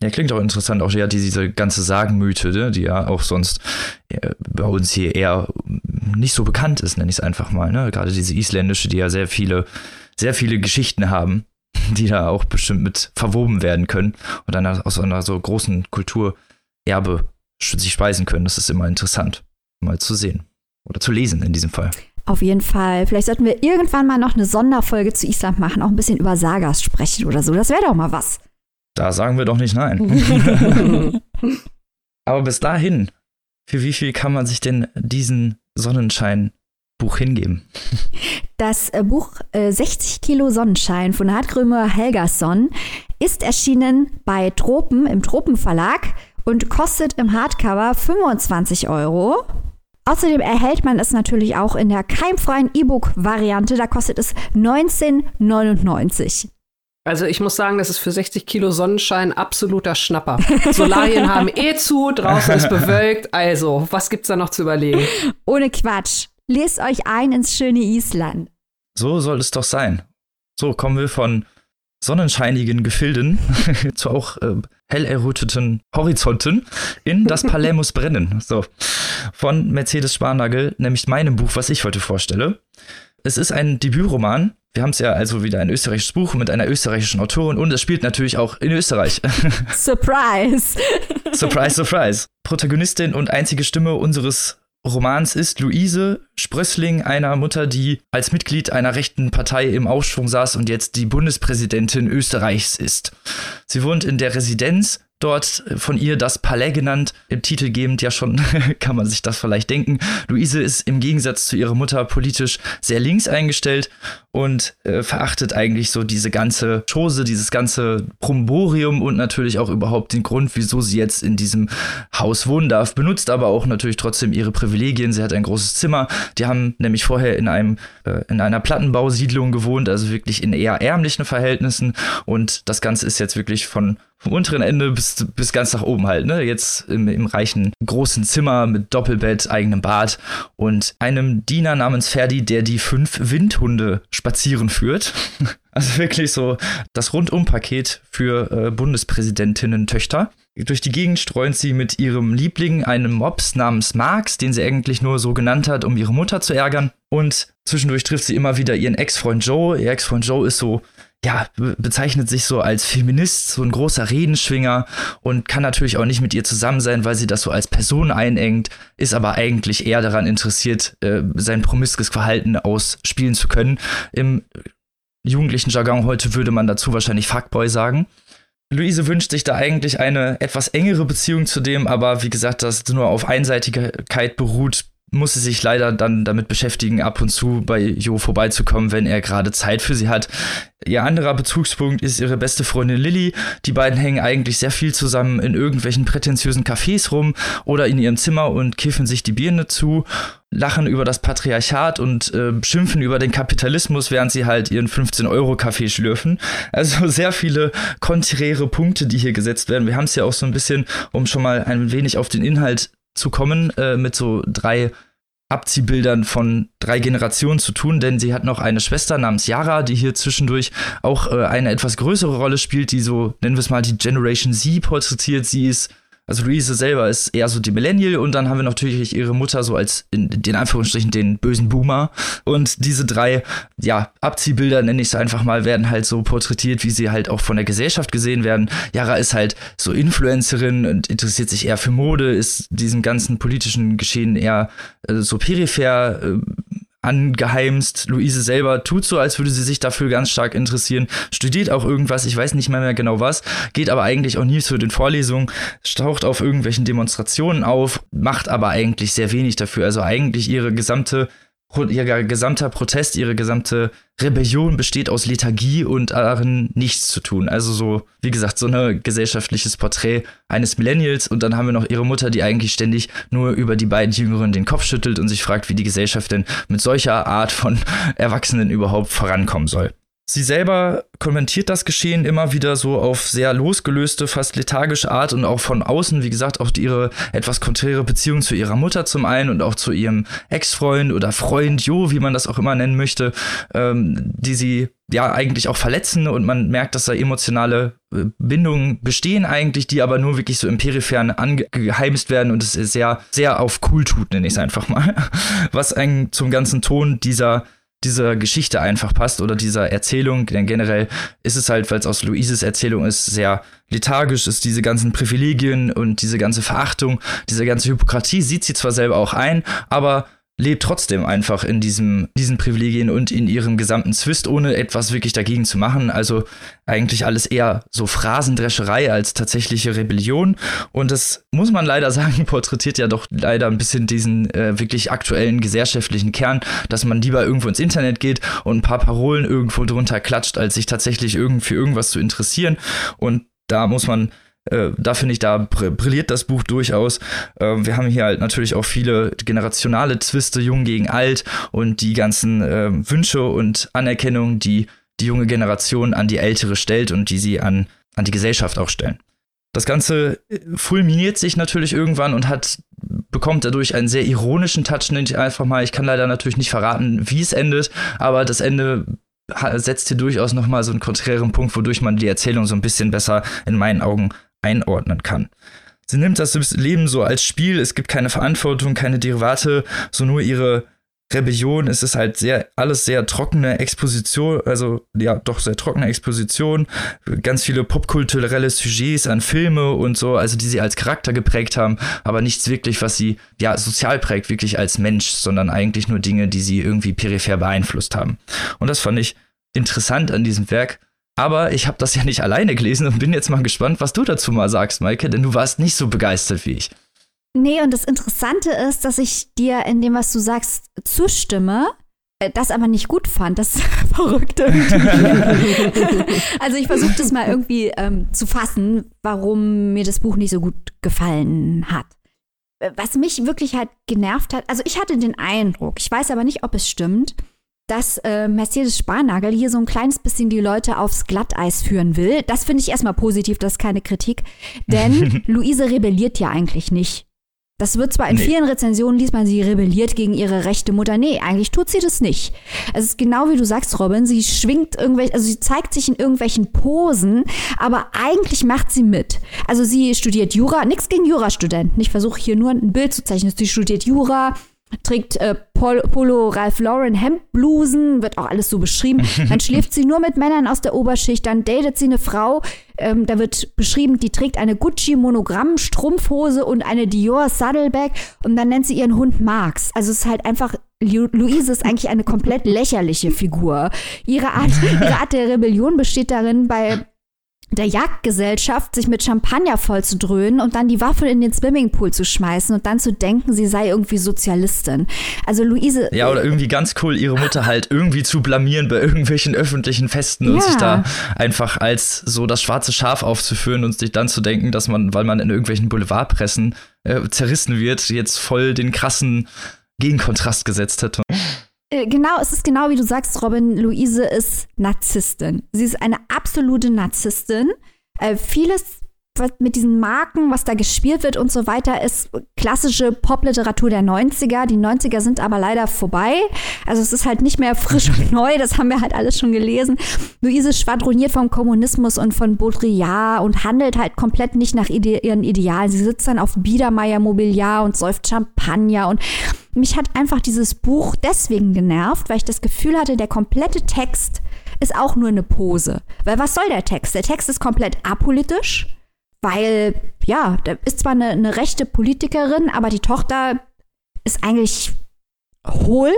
Ja, klingt auch interessant, auch ja diese ganze Sagenmythe, ne, die ja auch sonst äh, bei uns hier eher nicht so bekannt ist, nenne ich es einfach mal. Ne? Gerade diese isländische, die ja sehr viele, sehr viele Geschichten haben, die da auch bestimmt mit verwoben werden können und dann aus einer so großen Kulturerbe sich speisen können. Das ist immer interessant, mal zu sehen oder zu lesen in diesem Fall. Auf jeden Fall. Vielleicht sollten wir irgendwann mal noch eine Sonderfolge zu Island machen, auch ein bisschen über Sagas sprechen oder so. Das wäre doch mal was. Da sagen wir doch nicht nein. Aber bis dahin, für wie viel kann man sich denn diesen Sonnenschein-Buch hingeben? Das äh, Buch äh, 60 Kilo Sonnenschein von Hartgrömer Helgason ist erschienen bei Tropen im Tropenverlag und kostet im Hardcover 25 Euro. Außerdem erhält man es natürlich auch in der keimfreien E-Book-Variante. Da kostet es 19,99. Also ich muss sagen, das ist für 60 Kilo Sonnenschein absoluter Schnapper. Solarien haben eh zu, draußen ist bewölkt. Also, was gibt's da noch zu überlegen? Ohne Quatsch. Lest euch ein ins schöne Island. So soll es doch sein. So kommen wir von sonnenscheinigen Gefilden zu auch äh, hell erröteten Horizonten in das Palais muss brennen. So. Von Mercedes Sparnagel, nämlich meinem Buch, was ich heute vorstelle. Es ist ein Debütroman. Wir haben es ja also wieder ein österreichisches Buch mit einer österreichischen Autorin und es spielt natürlich auch in Österreich. Surprise! surprise, surprise. Protagonistin und einzige Stimme unseres Romans ist Luise Sprössling, einer Mutter, die als Mitglied einer rechten Partei im Aufschwung saß und jetzt die Bundespräsidentin Österreichs ist. Sie wohnt in der Residenz dort von ihr das Palais genannt, im Titel gebend ja schon, kann man sich das vielleicht denken. Luise ist im Gegensatz zu ihrer Mutter politisch sehr links eingestellt und äh, verachtet eigentlich so diese ganze Chose, dieses ganze Promborium und natürlich auch überhaupt den Grund, wieso sie jetzt in diesem Haus wohnen darf, benutzt aber auch natürlich trotzdem ihre Privilegien. Sie hat ein großes Zimmer. Die haben nämlich vorher in einem äh, in einer Plattenbausiedlung gewohnt, also wirklich in eher ärmlichen Verhältnissen und das Ganze ist jetzt wirklich von vom unteren Ende bis, bis ganz nach oben halt, ne? Jetzt im, im reichen großen Zimmer mit Doppelbett, eigenem Bad und einem Diener namens Ferdi, der die fünf Windhunde spazieren führt. Also wirklich so das Rundumpaket für äh, Bundespräsidentinnen-Töchter. Durch die Gegend streunt sie mit ihrem Liebling, einem Mops namens Marx, den sie eigentlich nur so genannt hat, um ihre Mutter zu ärgern. Und zwischendurch trifft sie immer wieder ihren Ex-Freund Joe. Ihr Ex-Freund Joe ist so ja, bezeichnet sich so als Feminist, so ein großer Redenschwinger und kann natürlich auch nicht mit ihr zusammen sein, weil sie das so als Person einengt, ist aber eigentlich eher daran interessiert, äh, sein promiskues Verhalten ausspielen zu können. Im jugendlichen Jargon heute würde man dazu wahrscheinlich Fuckboy sagen. Luise wünscht sich da eigentlich eine etwas engere Beziehung zu dem, aber wie gesagt, das nur auf Einseitigkeit beruht, muss sie sich leider dann damit beschäftigen, ab und zu bei Jo vorbeizukommen, wenn er gerade Zeit für sie hat. Ihr anderer Bezugspunkt ist ihre beste Freundin Lilly. Die beiden hängen eigentlich sehr viel zusammen in irgendwelchen prätentiösen Cafés rum oder in ihrem Zimmer und kiffen sich die Birne zu, lachen über das Patriarchat und äh, schimpfen über den Kapitalismus, während sie halt ihren 15-Euro-Kaffee schlürfen. Also sehr viele konträre Punkte, die hier gesetzt werden. Wir haben es ja auch so ein bisschen, um schon mal ein wenig auf den Inhalt zu kommen, äh, mit so drei Abziehbildern von drei Generationen zu tun, denn sie hat noch eine Schwester namens Yara, die hier zwischendurch auch äh, eine etwas größere Rolle spielt, die so, nennen wir es mal, die Generation Z porträtiert. Sie ist also Luise selber ist eher so die Millennial und dann haben wir natürlich ihre Mutter so als in den Anführungsstrichen den bösen Boomer. Und diese drei, ja, Abziehbilder, nenne ich es einfach mal, werden halt so porträtiert, wie sie halt auch von der Gesellschaft gesehen werden. Yara ist halt so Influencerin und interessiert sich eher für Mode, ist diesem ganzen politischen Geschehen eher äh, so peripher äh, angeheimst. Luise selber tut so, als würde sie sich dafür ganz stark interessieren, studiert auch irgendwas, ich weiß nicht mehr, mehr genau was, geht aber eigentlich auch nie zu den Vorlesungen, taucht auf irgendwelchen Demonstrationen auf, macht aber eigentlich sehr wenig dafür. Also eigentlich ihre gesamte ihr gesamter Protest, ihre gesamte Rebellion besteht aus Lethargie und darin nichts zu tun. Also so, wie gesagt, so ein gesellschaftliches Porträt eines Millennials und dann haben wir noch ihre Mutter, die eigentlich ständig nur über die beiden Jüngeren den Kopf schüttelt und sich fragt, wie die Gesellschaft denn mit solcher Art von Erwachsenen überhaupt vorankommen soll. Sie selber kommentiert das Geschehen immer wieder so auf sehr losgelöste, fast lethargische Art und auch von außen, wie gesagt, auch ihre etwas konträre Beziehung zu ihrer Mutter zum einen und auch zu ihrem Ex-Freund oder Freund Jo, wie man das auch immer nennen möchte, ähm, die sie ja eigentlich auch verletzen und man merkt, dass da emotionale äh, Bindungen bestehen eigentlich, die aber nur wirklich so im Peripheren angeheimst werden und es sehr, sehr auf cool tut, nenne ich es einfach mal. Was eigentlich zum ganzen Ton dieser dieser Geschichte einfach passt oder dieser Erzählung. Denn generell ist es halt, weil es aus Luises Erzählung ist, sehr lethargisch ist, diese ganzen Privilegien und diese ganze Verachtung, diese ganze Hypokratie sieht sie zwar selber auch ein, aber lebt trotzdem einfach in diesem, diesen Privilegien und in ihrem gesamten Zwist, ohne etwas wirklich dagegen zu machen. Also eigentlich alles eher so Phrasendrescherei als tatsächliche Rebellion. Und das muss man leider sagen, porträtiert ja doch leider ein bisschen diesen äh, wirklich aktuellen gesellschaftlichen Kern, dass man lieber irgendwo ins Internet geht und ein paar Parolen irgendwo drunter klatscht, als sich tatsächlich irgend für irgendwas zu interessieren. Und da muss man äh, da finde ich, da brilliert das Buch durchaus. Äh, wir haben hier halt natürlich auch viele generationale Zwiste, jung gegen alt und die ganzen äh, Wünsche und Anerkennungen, die die junge Generation an die ältere stellt und die sie an, an die Gesellschaft auch stellen. Das Ganze äh, fulminiert sich natürlich irgendwann und hat bekommt dadurch einen sehr ironischen Touch, nenne ich einfach mal. Ich kann leider natürlich nicht verraten, wie es endet, aber das Ende setzt hier durchaus noch mal so einen konträren Punkt, wodurch man die Erzählung so ein bisschen besser in meinen Augen einordnen kann. Sie nimmt das Leben so als Spiel, es gibt keine Verantwortung, keine Derivate, so nur ihre Rebellion. Es ist halt sehr, alles sehr trockene Exposition, also ja, doch sehr trockene Exposition, ganz viele popkulturelle Sujets an Filme und so, also die sie als Charakter geprägt haben, aber nichts wirklich, was sie ja sozial prägt, wirklich als Mensch, sondern eigentlich nur Dinge, die sie irgendwie peripher beeinflusst haben. Und das fand ich interessant an diesem Werk, aber ich habe das ja nicht alleine gelesen und bin jetzt mal gespannt, was du dazu mal sagst, Maike, denn du warst nicht so begeistert wie ich. Nee, und das Interessante ist, dass ich dir in dem, was du sagst, zustimme, äh, das aber nicht gut fand. Das ist verrückt irgendwie. also ich versuche das mal irgendwie ähm, zu fassen, warum mir das Buch nicht so gut gefallen hat. Äh, was mich wirklich halt genervt hat, also ich hatte den Eindruck, ich weiß aber nicht, ob es stimmt, dass äh, Mercedes Sparnagel hier so ein kleines bisschen die Leute aufs Glatteis führen will. Das finde ich erstmal positiv, das ist keine Kritik. Denn Luise rebelliert ja eigentlich nicht. Das wird zwar in nee. vielen Rezensionen liest man, sie rebelliert gegen ihre rechte Mutter. Nee, eigentlich tut sie das nicht. Es ist genau wie du sagst, Robin. Sie schwingt irgendwelche, also sie zeigt sich in irgendwelchen Posen, aber eigentlich macht sie mit. Also sie studiert Jura, nichts gegen Jurastudenten. Ich versuche hier nur ein Bild zu zeichnen. Sie studiert Jura, trägt äh, Pol Polo Ralph Lauren Hemdblusen, wird auch alles so beschrieben. Dann schläft sie nur mit Männern aus der Oberschicht, dann datet sie eine Frau, ähm, da wird beschrieben, die trägt eine Gucci Monogramm Strumpfhose und eine Dior Saddleback und dann nennt sie ihren Hund Marx. Also es ist halt einfach Luise ist eigentlich eine komplett lächerliche Figur. Ihre Art, ihre Art der Rebellion besteht darin, bei der Jagdgesellschaft, sich mit Champagner vollzudröhnen und dann die Waffe in den Swimmingpool zu schmeißen und dann zu denken, sie sei irgendwie Sozialistin. Also Luise. Ja, oder irgendwie ganz cool, ihre Mutter halt irgendwie zu blamieren bei irgendwelchen öffentlichen Festen und ja. sich da einfach als so das schwarze Schaf aufzuführen und sich dann zu denken, dass man, weil man in irgendwelchen Boulevardpressen äh, zerrissen wird, jetzt voll den krassen Gegenkontrast gesetzt hätte. Äh, genau, es ist genau wie du sagst, Robin. Luise ist Narzisstin. Sie ist eine absolute Narzisstin. Äh, vieles mit diesen Marken, was da gespielt wird und so weiter, ist klassische Popliteratur der 90er. Die 90er sind aber leider vorbei. Also es ist halt nicht mehr frisch und neu, das haben wir halt alles schon gelesen. Luise schwadroniert vom Kommunismus und von Baudrillard und handelt halt komplett nicht nach ide ihren Idealen. Sie sitzt dann auf Biedermeier Mobiliar und säuft Champagner und mich hat einfach dieses Buch deswegen genervt, weil ich das Gefühl hatte, der komplette Text ist auch nur eine Pose. Weil was soll der Text? Der Text ist komplett apolitisch weil, ja, da ist zwar eine, eine rechte Politikerin, aber die Tochter ist eigentlich hohl,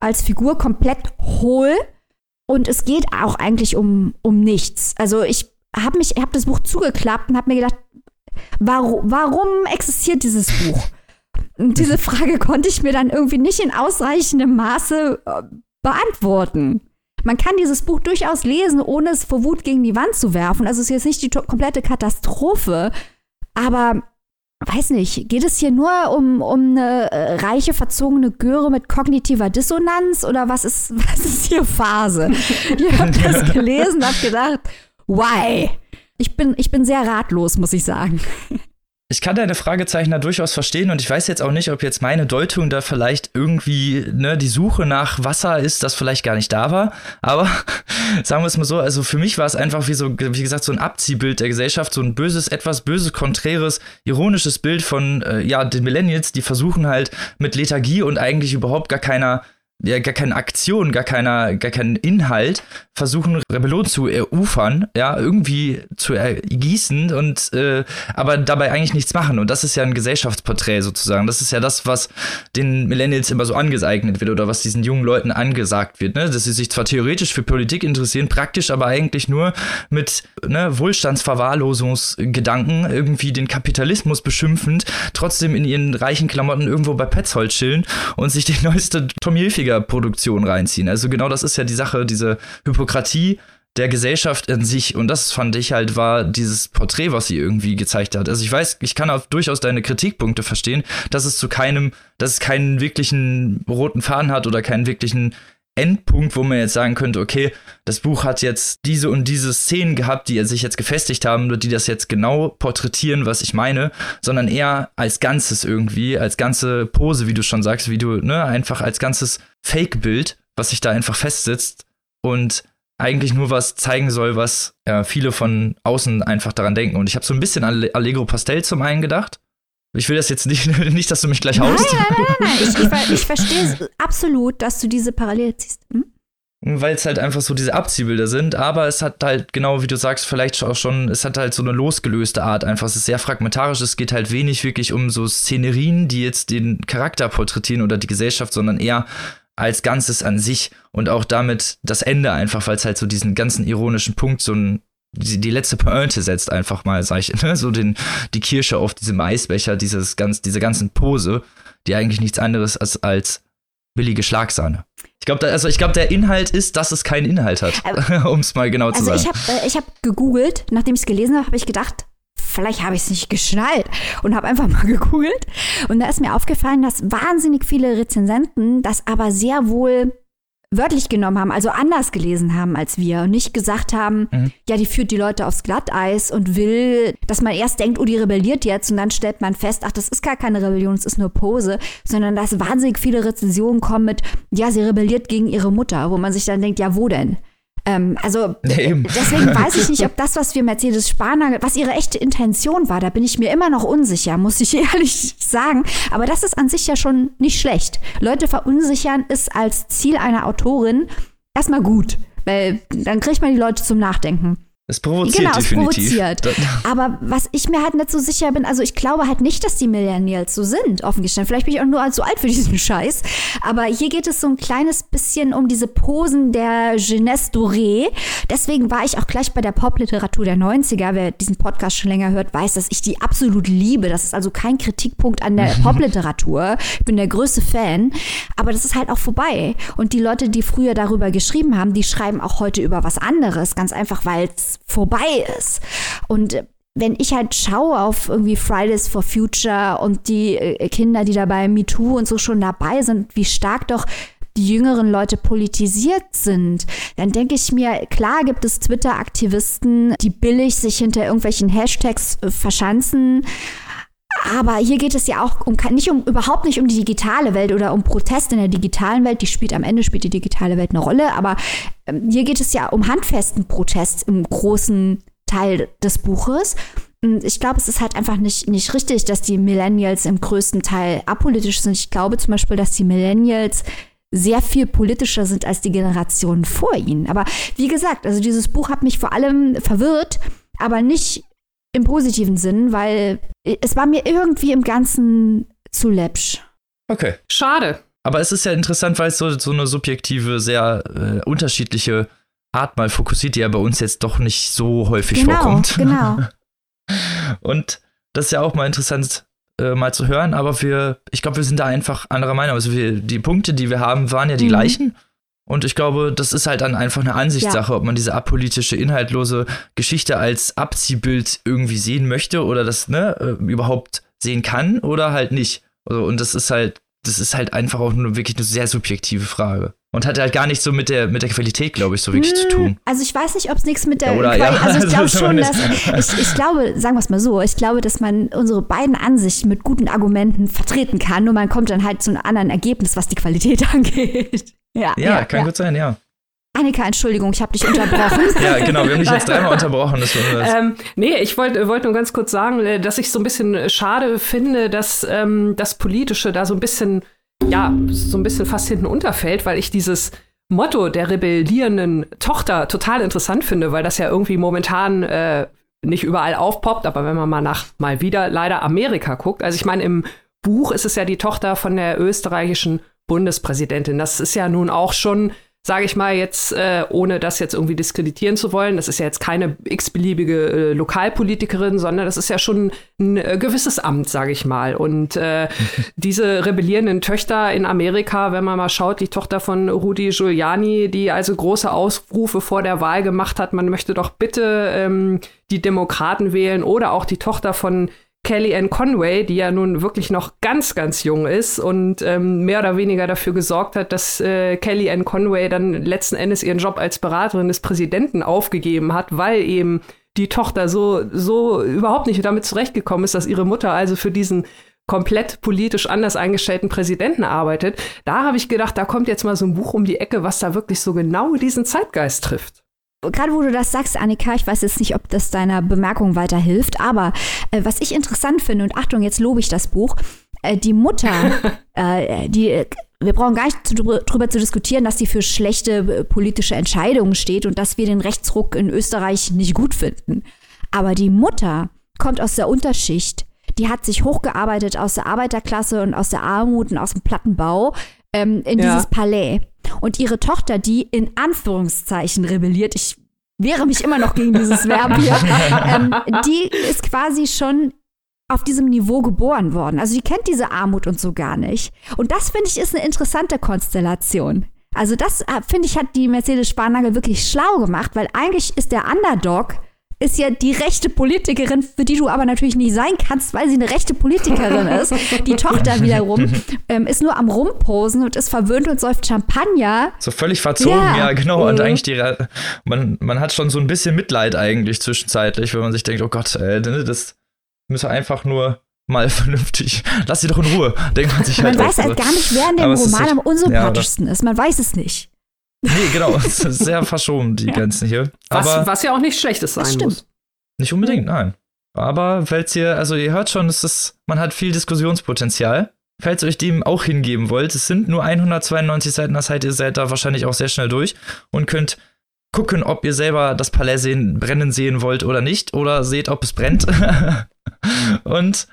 als Figur komplett hohl. Und es geht auch eigentlich um, um nichts. Also ich habe mich, habe das Buch zugeklappt und habe mir gedacht, warum, warum existiert dieses Buch? Und diese Frage konnte ich mir dann irgendwie nicht in ausreichendem Maße äh, beantworten. Man kann dieses Buch durchaus lesen, ohne es vor Wut gegen die Wand zu werfen. Also es ist jetzt nicht die komplette Katastrophe, aber weiß nicht, geht es hier nur um, um eine äh, reiche, verzogene Göre mit kognitiver Dissonanz oder was ist, was ist hier Phase? ich habe das gelesen und habe gedacht, why? Ich bin, ich bin sehr ratlos, muss ich sagen. Ich kann deine Fragezeichen da durchaus verstehen und ich weiß jetzt auch nicht, ob jetzt meine Deutung da vielleicht irgendwie ne, die Suche nach Wasser ist, das vielleicht gar nicht da war. Aber sagen wir es mal so, also für mich war es einfach wie so, wie gesagt, so ein Abziehbild der Gesellschaft, so ein böses, etwas böses, konträres, ironisches Bild von äh, ja, den Millennials, die versuchen halt mit Lethargie und eigentlich überhaupt gar keiner ja, gar keine Aktion, gar keiner, gar keinen Inhalt, versuchen Rebellion zu erufern, ja, irgendwie zu ergießen und äh, aber dabei eigentlich nichts machen. Und das ist ja ein Gesellschaftsporträt sozusagen. Das ist ja das, was den Millennials immer so angeeignet wird oder was diesen jungen Leuten angesagt wird, ne? Dass sie sich zwar theoretisch für Politik interessieren, praktisch aber eigentlich nur mit ne, Wohlstandsverwahrlosungsgedanken irgendwie den Kapitalismus beschimpfend, trotzdem in ihren reichen Klamotten irgendwo bei Petzold chillen und sich die neueste Tommy Hilfiger Produktion reinziehen. Also genau das ist ja die Sache, diese Hypokratie der Gesellschaft in sich. Und das fand ich halt, war dieses Porträt, was sie irgendwie gezeigt hat. Also ich weiß, ich kann auch durchaus deine Kritikpunkte verstehen, dass es zu keinem, dass es keinen wirklichen roten Faden hat oder keinen wirklichen Endpunkt, wo man jetzt sagen könnte, okay, das Buch hat jetzt diese und diese Szenen gehabt, die sich jetzt gefestigt haben, die das jetzt genau porträtieren, was ich meine, sondern eher als Ganzes irgendwie, als ganze Pose, wie du schon sagst, wie du, ne, einfach als ganzes Fake-Bild, was sich da einfach festsitzt und eigentlich nur was zeigen soll, was ja, viele von außen einfach daran denken. Und ich habe so ein bisschen an Allegro Pastel zum einen gedacht, ich will das jetzt nicht, nicht dass du mich gleich haust. Nein, nein, nein, nein. Ich, ich, ich verstehe absolut, dass du diese Parallele ziehst. Hm? Weil es halt einfach so diese Abziehbilder sind, aber es hat halt, genau wie du sagst, vielleicht auch schon, es hat halt so eine losgelöste Art einfach. Es ist sehr fragmentarisch, es geht halt wenig wirklich um so Szenerien, die jetzt den Charakter porträtieren oder die Gesellschaft, sondern eher als Ganzes an sich und auch damit das Ende einfach, weil es halt so diesen ganzen ironischen Punkt so ein die, die letzte Pointe setzt einfach mal, sag ich, ne, so den, die Kirsche auf diesem Eisbecher, dieses ganz, diese ganzen Pose, die eigentlich nichts anderes als, als billige Schlagsahne. Ich glaube, also ich glaube, der Inhalt ist, dass es keinen Inhalt hat, um es mal genau zu also sagen. Also ich habe äh, hab gegoogelt, nachdem ich es gelesen habe, habe ich gedacht, vielleicht habe ich es nicht geschnallt und habe einfach mal gegoogelt. Und da ist mir aufgefallen, dass wahnsinnig viele Rezensenten das aber sehr wohl wörtlich genommen haben, also anders gelesen haben als wir und nicht gesagt haben, mhm. ja, die führt die Leute aufs Glatteis und will, dass man erst denkt, oh, die rebelliert jetzt und dann stellt man fest, ach, das ist gar keine Rebellion, es ist nur Pose, sondern dass wahnsinnig viele Rezensionen kommen mit, ja, sie rebelliert gegen ihre Mutter, wo man sich dann denkt, ja, wo denn? Ähm, also Eben. deswegen weiß ich nicht, ob das, was wir Mercedes Spanner, was ihre echte Intention war, da bin ich mir immer noch unsicher, muss ich ehrlich sagen. Aber das ist an sich ja schon nicht schlecht. Leute verunsichern ist als Ziel einer Autorin erstmal gut, weil dann kriegt man die Leute zum Nachdenken. Es provoziert genau, definitiv. es provoziert. Aber was ich mir halt nicht so sicher bin, also ich glaube halt nicht, dass die Millennials so sind, offen gestanden. Vielleicht bin ich auch nur zu alt für diesen Scheiß. Aber hier geht es so ein kleines bisschen um diese Posen der Jeunesse Doré. Deswegen war ich auch gleich bei der Popliteratur der 90er. Wer diesen Podcast schon länger hört, weiß, dass ich die absolut liebe. Das ist also kein Kritikpunkt an der Popliteratur. Ich bin der größte Fan. Aber das ist halt auch vorbei. Und die Leute, die früher darüber geschrieben haben, die schreiben auch heute über was anderes. Ganz einfach, weil es vorbei ist. Und wenn ich halt schaue auf irgendwie Fridays for Future und die äh, Kinder, die dabei MeToo und so schon dabei sind, wie stark doch die jüngeren Leute politisiert sind, dann denke ich mir, klar gibt es Twitter-Aktivisten, die billig sich hinter irgendwelchen Hashtags äh, verschanzen. Aber hier geht es ja auch um, nicht um, überhaupt nicht um die digitale Welt oder um Protest in der digitalen Welt. Die spielt am Ende spielt die digitale Welt eine Rolle. Aber hier geht es ja um handfesten Protest im großen Teil des Buches. Und ich glaube, es ist halt einfach nicht, nicht richtig, dass die Millennials im größten Teil apolitisch sind. Ich glaube zum Beispiel, dass die Millennials sehr viel politischer sind als die Generationen vor ihnen. Aber wie gesagt, also dieses Buch hat mich vor allem verwirrt, aber nicht im positiven Sinn, weil es war mir irgendwie im Ganzen zu läppsch. Okay. Schade. Aber es ist ja interessant, weil es so, so eine subjektive, sehr äh, unterschiedliche Art mal fokussiert, die ja bei uns jetzt doch nicht so häufig genau, vorkommt. Genau. Und das ist ja auch mal interessant äh, mal zu hören, aber wir, ich glaube, wir sind da einfach anderer Meinung. Also wir, die Punkte, die wir haben, waren ja die mhm. gleichen. Und ich glaube, das ist halt dann einfach eine Ansichtssache, ja. ob man diese apolitische, inhaltlose Geschichte als Abziehbild irgendwie sehen möchte oder das ne, äh, überhaupt sehen kann oder halt nicht. Also, und das ist halt, das ist halt einfach auch nur wirklich eine sehr subjektive Frage. Und hat halt gar nicht so mit der, mit der Qualität, glaube ich, so wirklich hm, zu tun. Also ich weiß nicht, ob es nichts mit der ja, Qualität. Ja. Also ich glaube schon, dass ich, ich glaube, sagen wir es mal so, ich glaube, dass man unsere beiden Ansichten mit guten Argumenten vertreten kann und man kommt dann halt zu einem anderen Ergebnis, was die Qualität angeht. Ja, ja, ja kann gut sein, ja. Annika, Entschuldigung, ich habe dich unterbrochen. ja, genau, wir haben dich jetzt dreimal unterbrochen. Das ähm, nee, ich wollte wollt nur ganz kurz sagen, äh, dass ich so ein bisschen schade finde, dass ähm, das Politische da so ein bisschen, ja, so ein bisschen fast hinten unterfällt, weil ich dieses Motto der rebellierenden Tochter total interessant finde, weil das ja irgendwie momentan äh, nicht überall aufpoppt, aber wenn man mal nach mal wieder leider Amerika guckt, also ich meine, im Buch ist es ja die Tochter von der österreichischen Bundespräsidentin. Das ist ja nun auch schon sage ich mal jetzt, äh, ohne das jetzt irgendwie diskreditieren zu wollen, das ist ja jetzt keine x-beliebige äh, Lokalpolitikerin, sondern das ist ja schon ein äh, gewisses Amt, sage ich mal. Und äh, diese rebellierenden Töchter in Amerika, wenn man mal schaut, die Tochter von Rudy Giuliani, die also große Ausrufe vor der Wahl gemacht hat, man möchte doch bitte ähm, die Demokraten wählen oder auch die Tochter von Kellyanne Conway, die ja nun wirklich noch ganz, ganz jung ist und ähm, mehr oder weniger dafür gesorgt hat, dass äh, Kellyanne Conway dann letzten Endes ihren Job als Beraterin des Präsidenten aufgegeben hat, weil eben die Tochter so, so überhaupt nicht damit zurechtgekommen ist, dass ihre Mutter also für diesen komplett politisch anders eingestellten Präsidenten arbeitet. Da habe ich gedacht, da kommt jetzt mal so ein Buch um die Ecke, was da wirklich so genau diesen Zeitgeist trifft gerade wo du das sagst, Annika, ich weiß jetzt nicht, ob das deiner Bemerkung weiterhilft, aber äh, was ich interessant finde, und Achtung, jetzt lobe ich das Buch, äh, die Mutter, äh, die, wir brauchen gar nicht zu, drüber zu diskutieren, dass sie für schlechte äh, politische Entscheidungen steht und dass wir den Rechtsruck in Österreich nicht gut finden. Aber die Mutter kommt aus der Unterschicht. Die hat sich hochgearbeitet aus der Arbeiterklasse und aus der Armut und aus dem Plattenbau ähm, in ja. dieses Palais. Und ihre Tochter, die in Anführungszeichen rebelliert, ich wehre mich immer noch gegen dieses Verb hier, ähm, die ist quasi schon auf diesem Niveau geboren worden. Also die kennt diese Armut und so gar nicht. Und das finde ich ist eine interessante Konstellation. Also das äh, finde ich hat die Mercedes Sparnagel wirklich schlau gemacht, weil eigentlich ist der Underdog ist ja die rechte Politikerin, für die du aber natürlich nicht sein kannst, weil sie eine rechte Politikerin ist. Die Tochter wiederum ähm, ist nur am Rumposen und ist verwöhnt und säuft Champagner. So völlig verzogen, ja, ja genau. Und mhm. eigentlich die, man, man hat schon so ein bisschen Mitleid eigentlich zwischenzeitlich, wenn man sich denkt, oh Gott, ey, das müsse einfach nur mal vernünftig. Lass sie doch in Ruhe, denkt man sich halt. Man weiß halt gar nicht, wer in dem Roman am unsympathischsten ja, ist. Man weiß es nicht. Nee, genau. Sehr verschoben, die. Grenzen hier. Was, Aber was ja auch nicht schlechtes sein muss. Nicht unbedingt, nein. Aber falls ihr, also ihr hört schon, es ist, man hat viel Diskussionspotenzial. Falls ihr euch dem auch hingeben wollt, es sind nur 192 Seiten, das heißt, ihr seid da wahrscheinlich auch sehr schnell durch und könnt gucken, ob ihr selber das Palais sehen, brennen sehen wollt oder nicht, oder seht, ob es brennt. und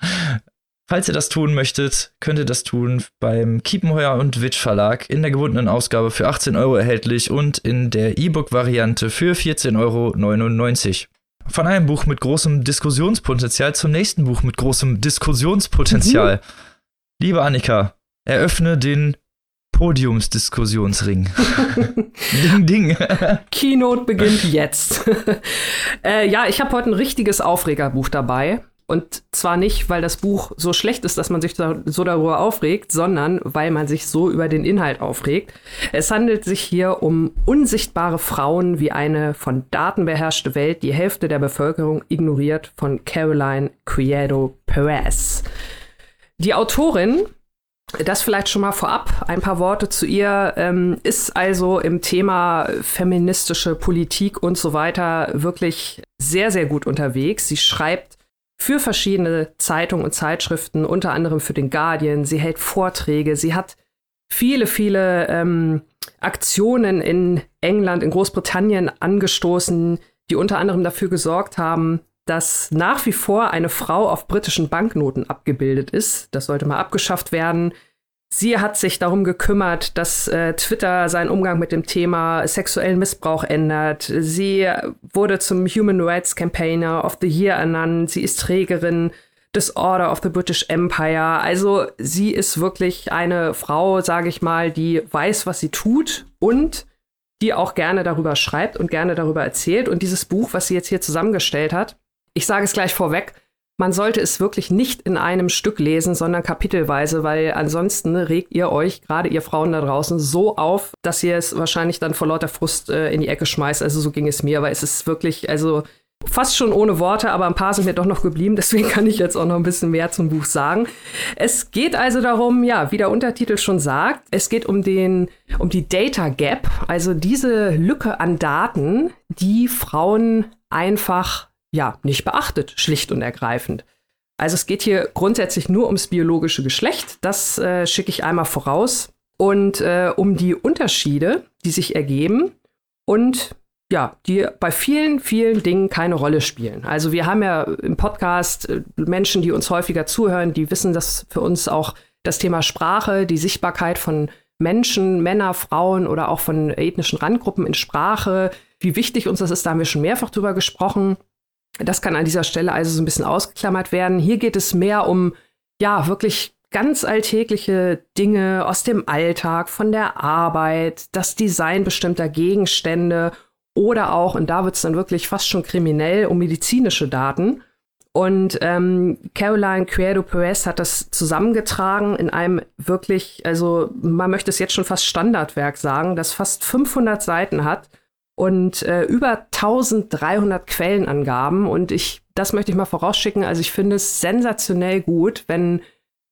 Falls ihr das tun möchtet, könnt ihr das tun beim Kiepenheuer und Witsch Verlag in der gebundenen Ausgabe für 18 Euro erhältlich und in der E-Book-Variante für 14,99 Euro. Von einem Buch mit großem Diskussionspotenzial zum nächsten Buch mit großem Diskussionspotenzial. Mhm. Liebe Annika, eröffne den Podiumsdiskussionsring. ding, ding. Keynote beginnt jetzt. äh, ja, ich habe heute ein richtiges Aufregerbuch dabei. Und zwar nicht, weil das Buch so schlecht ist, dass man sich so darüber aufregt, sondern weil man sich so über den Inhalt aufregt. Es handelt sich hier um unsichtbare Frauen wie eine von Daten beherrschte Welt, die Hälfte der Bevölkerung ignoriert von Caroline Criado Perez. Die Autorin das vielleicht schon mal vorab, ein paar Worte zu ihr, ähm, ist also im Thema feministische Politik und so weiter wirklich sehr, sehr gut unterwegs. Sie schreibt für verschiedene Zeitungen und Zeitschriften, unter anderem für den Guardian. Sie hält Vorträge. Sie hat viele, viele ähm, Aktionen in England, in Großbritannien angestoßen, die unter anderem dafür gesorgt haben, dass nach wie vor eine Frau auf britischen Banknoten abgebildet ist. Das sollte mal abgeschafft werden. Sie hat sich darum gekümmert, dass äh, Twitter seinen Umgang mit dem Thema sexuellen Missbrauch ändert. Sie wurde zum Human Rights Campaigner of the Year ernannt. Sie ist Trägerin des Order of the British Empire. Also sie ist wirklich eine Frau, sage ich mal, die weiß, was sie tut und die auch gerne darüber schreibt und gerne darüber erzählt. Und dieses Buch, was sie jetzt hier zusammengestellt hat, ich sage es gleich vorweg, man sollte es wirklich nicht in einem Stück lesen, sondern kapitelweise, weil ansonsten regt ihr euch, gerade ihr Frauen da draußen, so auf, dass ihr es wahrscheinlich dann vor lauter Frust äh, in die Ecke schmeißt. Also so ging es mir, weil es ist wirklich, also fast schon ohne Worte, aber ein paar sind mir doch noch geblieben, deswegen kann ich jetzt auch noch ein bisschen mehr zum Buch sagen. Es geht also darum, ja, wie der Untertitel schon sagt, es geht um den um die Data Gap, also diese Lücke an Daten, die Frauen einfach ja, nicht beachtet, schlicht und ergreifend. Also es geht hier grundsätzlich nur ums biologische Geschlecht, das äh, schicke ich einmal voraus, und äh, um die Unterschiede, die sich ergeben und ja, die bei vielen, vielen Dingen keine Rolle spielen. Also wir haben ja im Podcast äh, Menschen, die uns häufiger zuhören, die wissen, dass für uns auch das Thema Sprache, die Sichtbarkeit von Menschen, Männer, Frauen oder auch von ethnischen Randgruppen in Sprache, wie wichtig uns das ist, da haben wir schon mehrfach drüber gesprochen. Das kann an dieser Stelle also so ein bisschen ausgeklammert werden. Hier geht es mehr um, ja, wirklich ganz alltägliche Dinge aus dem Alltag, von der Arbeit, das Design bestimmter Gegenstände oder auch, und da wird es dann wirklich fast schon kriminell, um medizinische Daten. Und ähm, Caroline Cuero Perez hat das zusammengetragen in einem wirklich, also man möchte es jetzt schon fast Standardwerk sagen, das fast 500 Seiten hat und äh, über 1300 Quellenangaben. Und ich, das möchte ich mal vorausschicken. Also ich finde es sensationell gut, wenn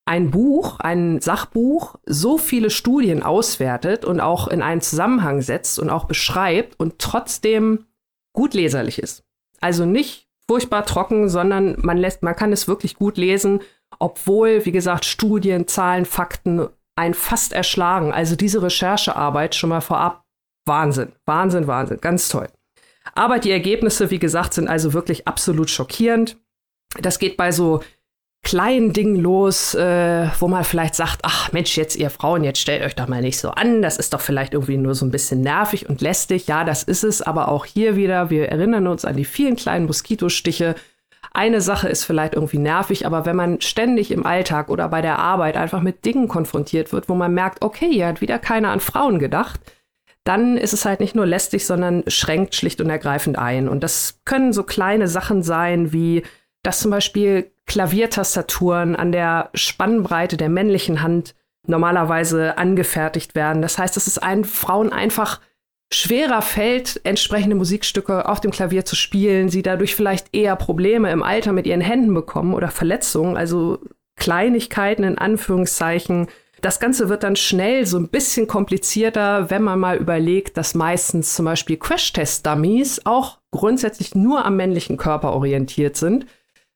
ein Buch, ein Sachbuch, so viele Studien auswertet und auch in einen Zusammenhang setzt und auch beschreibt und trotzdem gut leserlich ist. Also nicht furchtbar trocken, sondern man lässt, man kann es wirklich gut lesen, obwohl, wie gesagt, Studien, Zahlen, Fakten einen fast erschlagen. Also diese Recherchearbeit schon mal vorab Wahnsinn, Wahnsinn, Wahnsinn, ganz toll. Aber die Ergebnisse, wie gesagt, sind also wirklich absolut schockierend. Das geht bei so kleinen Dingen los, äh, wo man vielleicht sagt, ach Mensch, jetzt ihr Frauen, jetzt stellt euch doch mal nicht so an, das ist doch vielleicht irgendwie nur so ein bisschen nervig und lästig. Ja, das ist es, aber auch hier wieder, wir erinnern uns an die vielen kleinen Moskitostiche. Eine Sache ist vielleicht irgendwie nervig, aber wenn man ständig im Alltag oder bei der Arbeit einfach mit Dingen konfrontiert wird, wo man merkt, okay, hier hat wieder keiner an Frauen gedacht, dann ist es halt nicht nur lästig, sondern schränkt schlicht und ergreifend ein. Und das können so kleine Sachen sein, wie dass zum Beispiel Klaviertastaturen an der Spannbreite der männlichen Hand normalerweise angefertigt werden. Das heißt, dass es einen Frauen einfach schwerer fällt, entsprechende Musikstücke auf dem Klavier zu spielen, sie dadurch vielleicht eher Probleme im Alter mit ihren Händen bekommen oder Verletzungen, also Kleinigkeiten in Anführungszeichen, das Ganze wird dann schnell so ein bisschen komplizierter, wenn man mal überlegt, dass meistens zum Beispiel Crash-Test-Dummies auch grundsätzlich nur am männlichen Körper orientiert sind.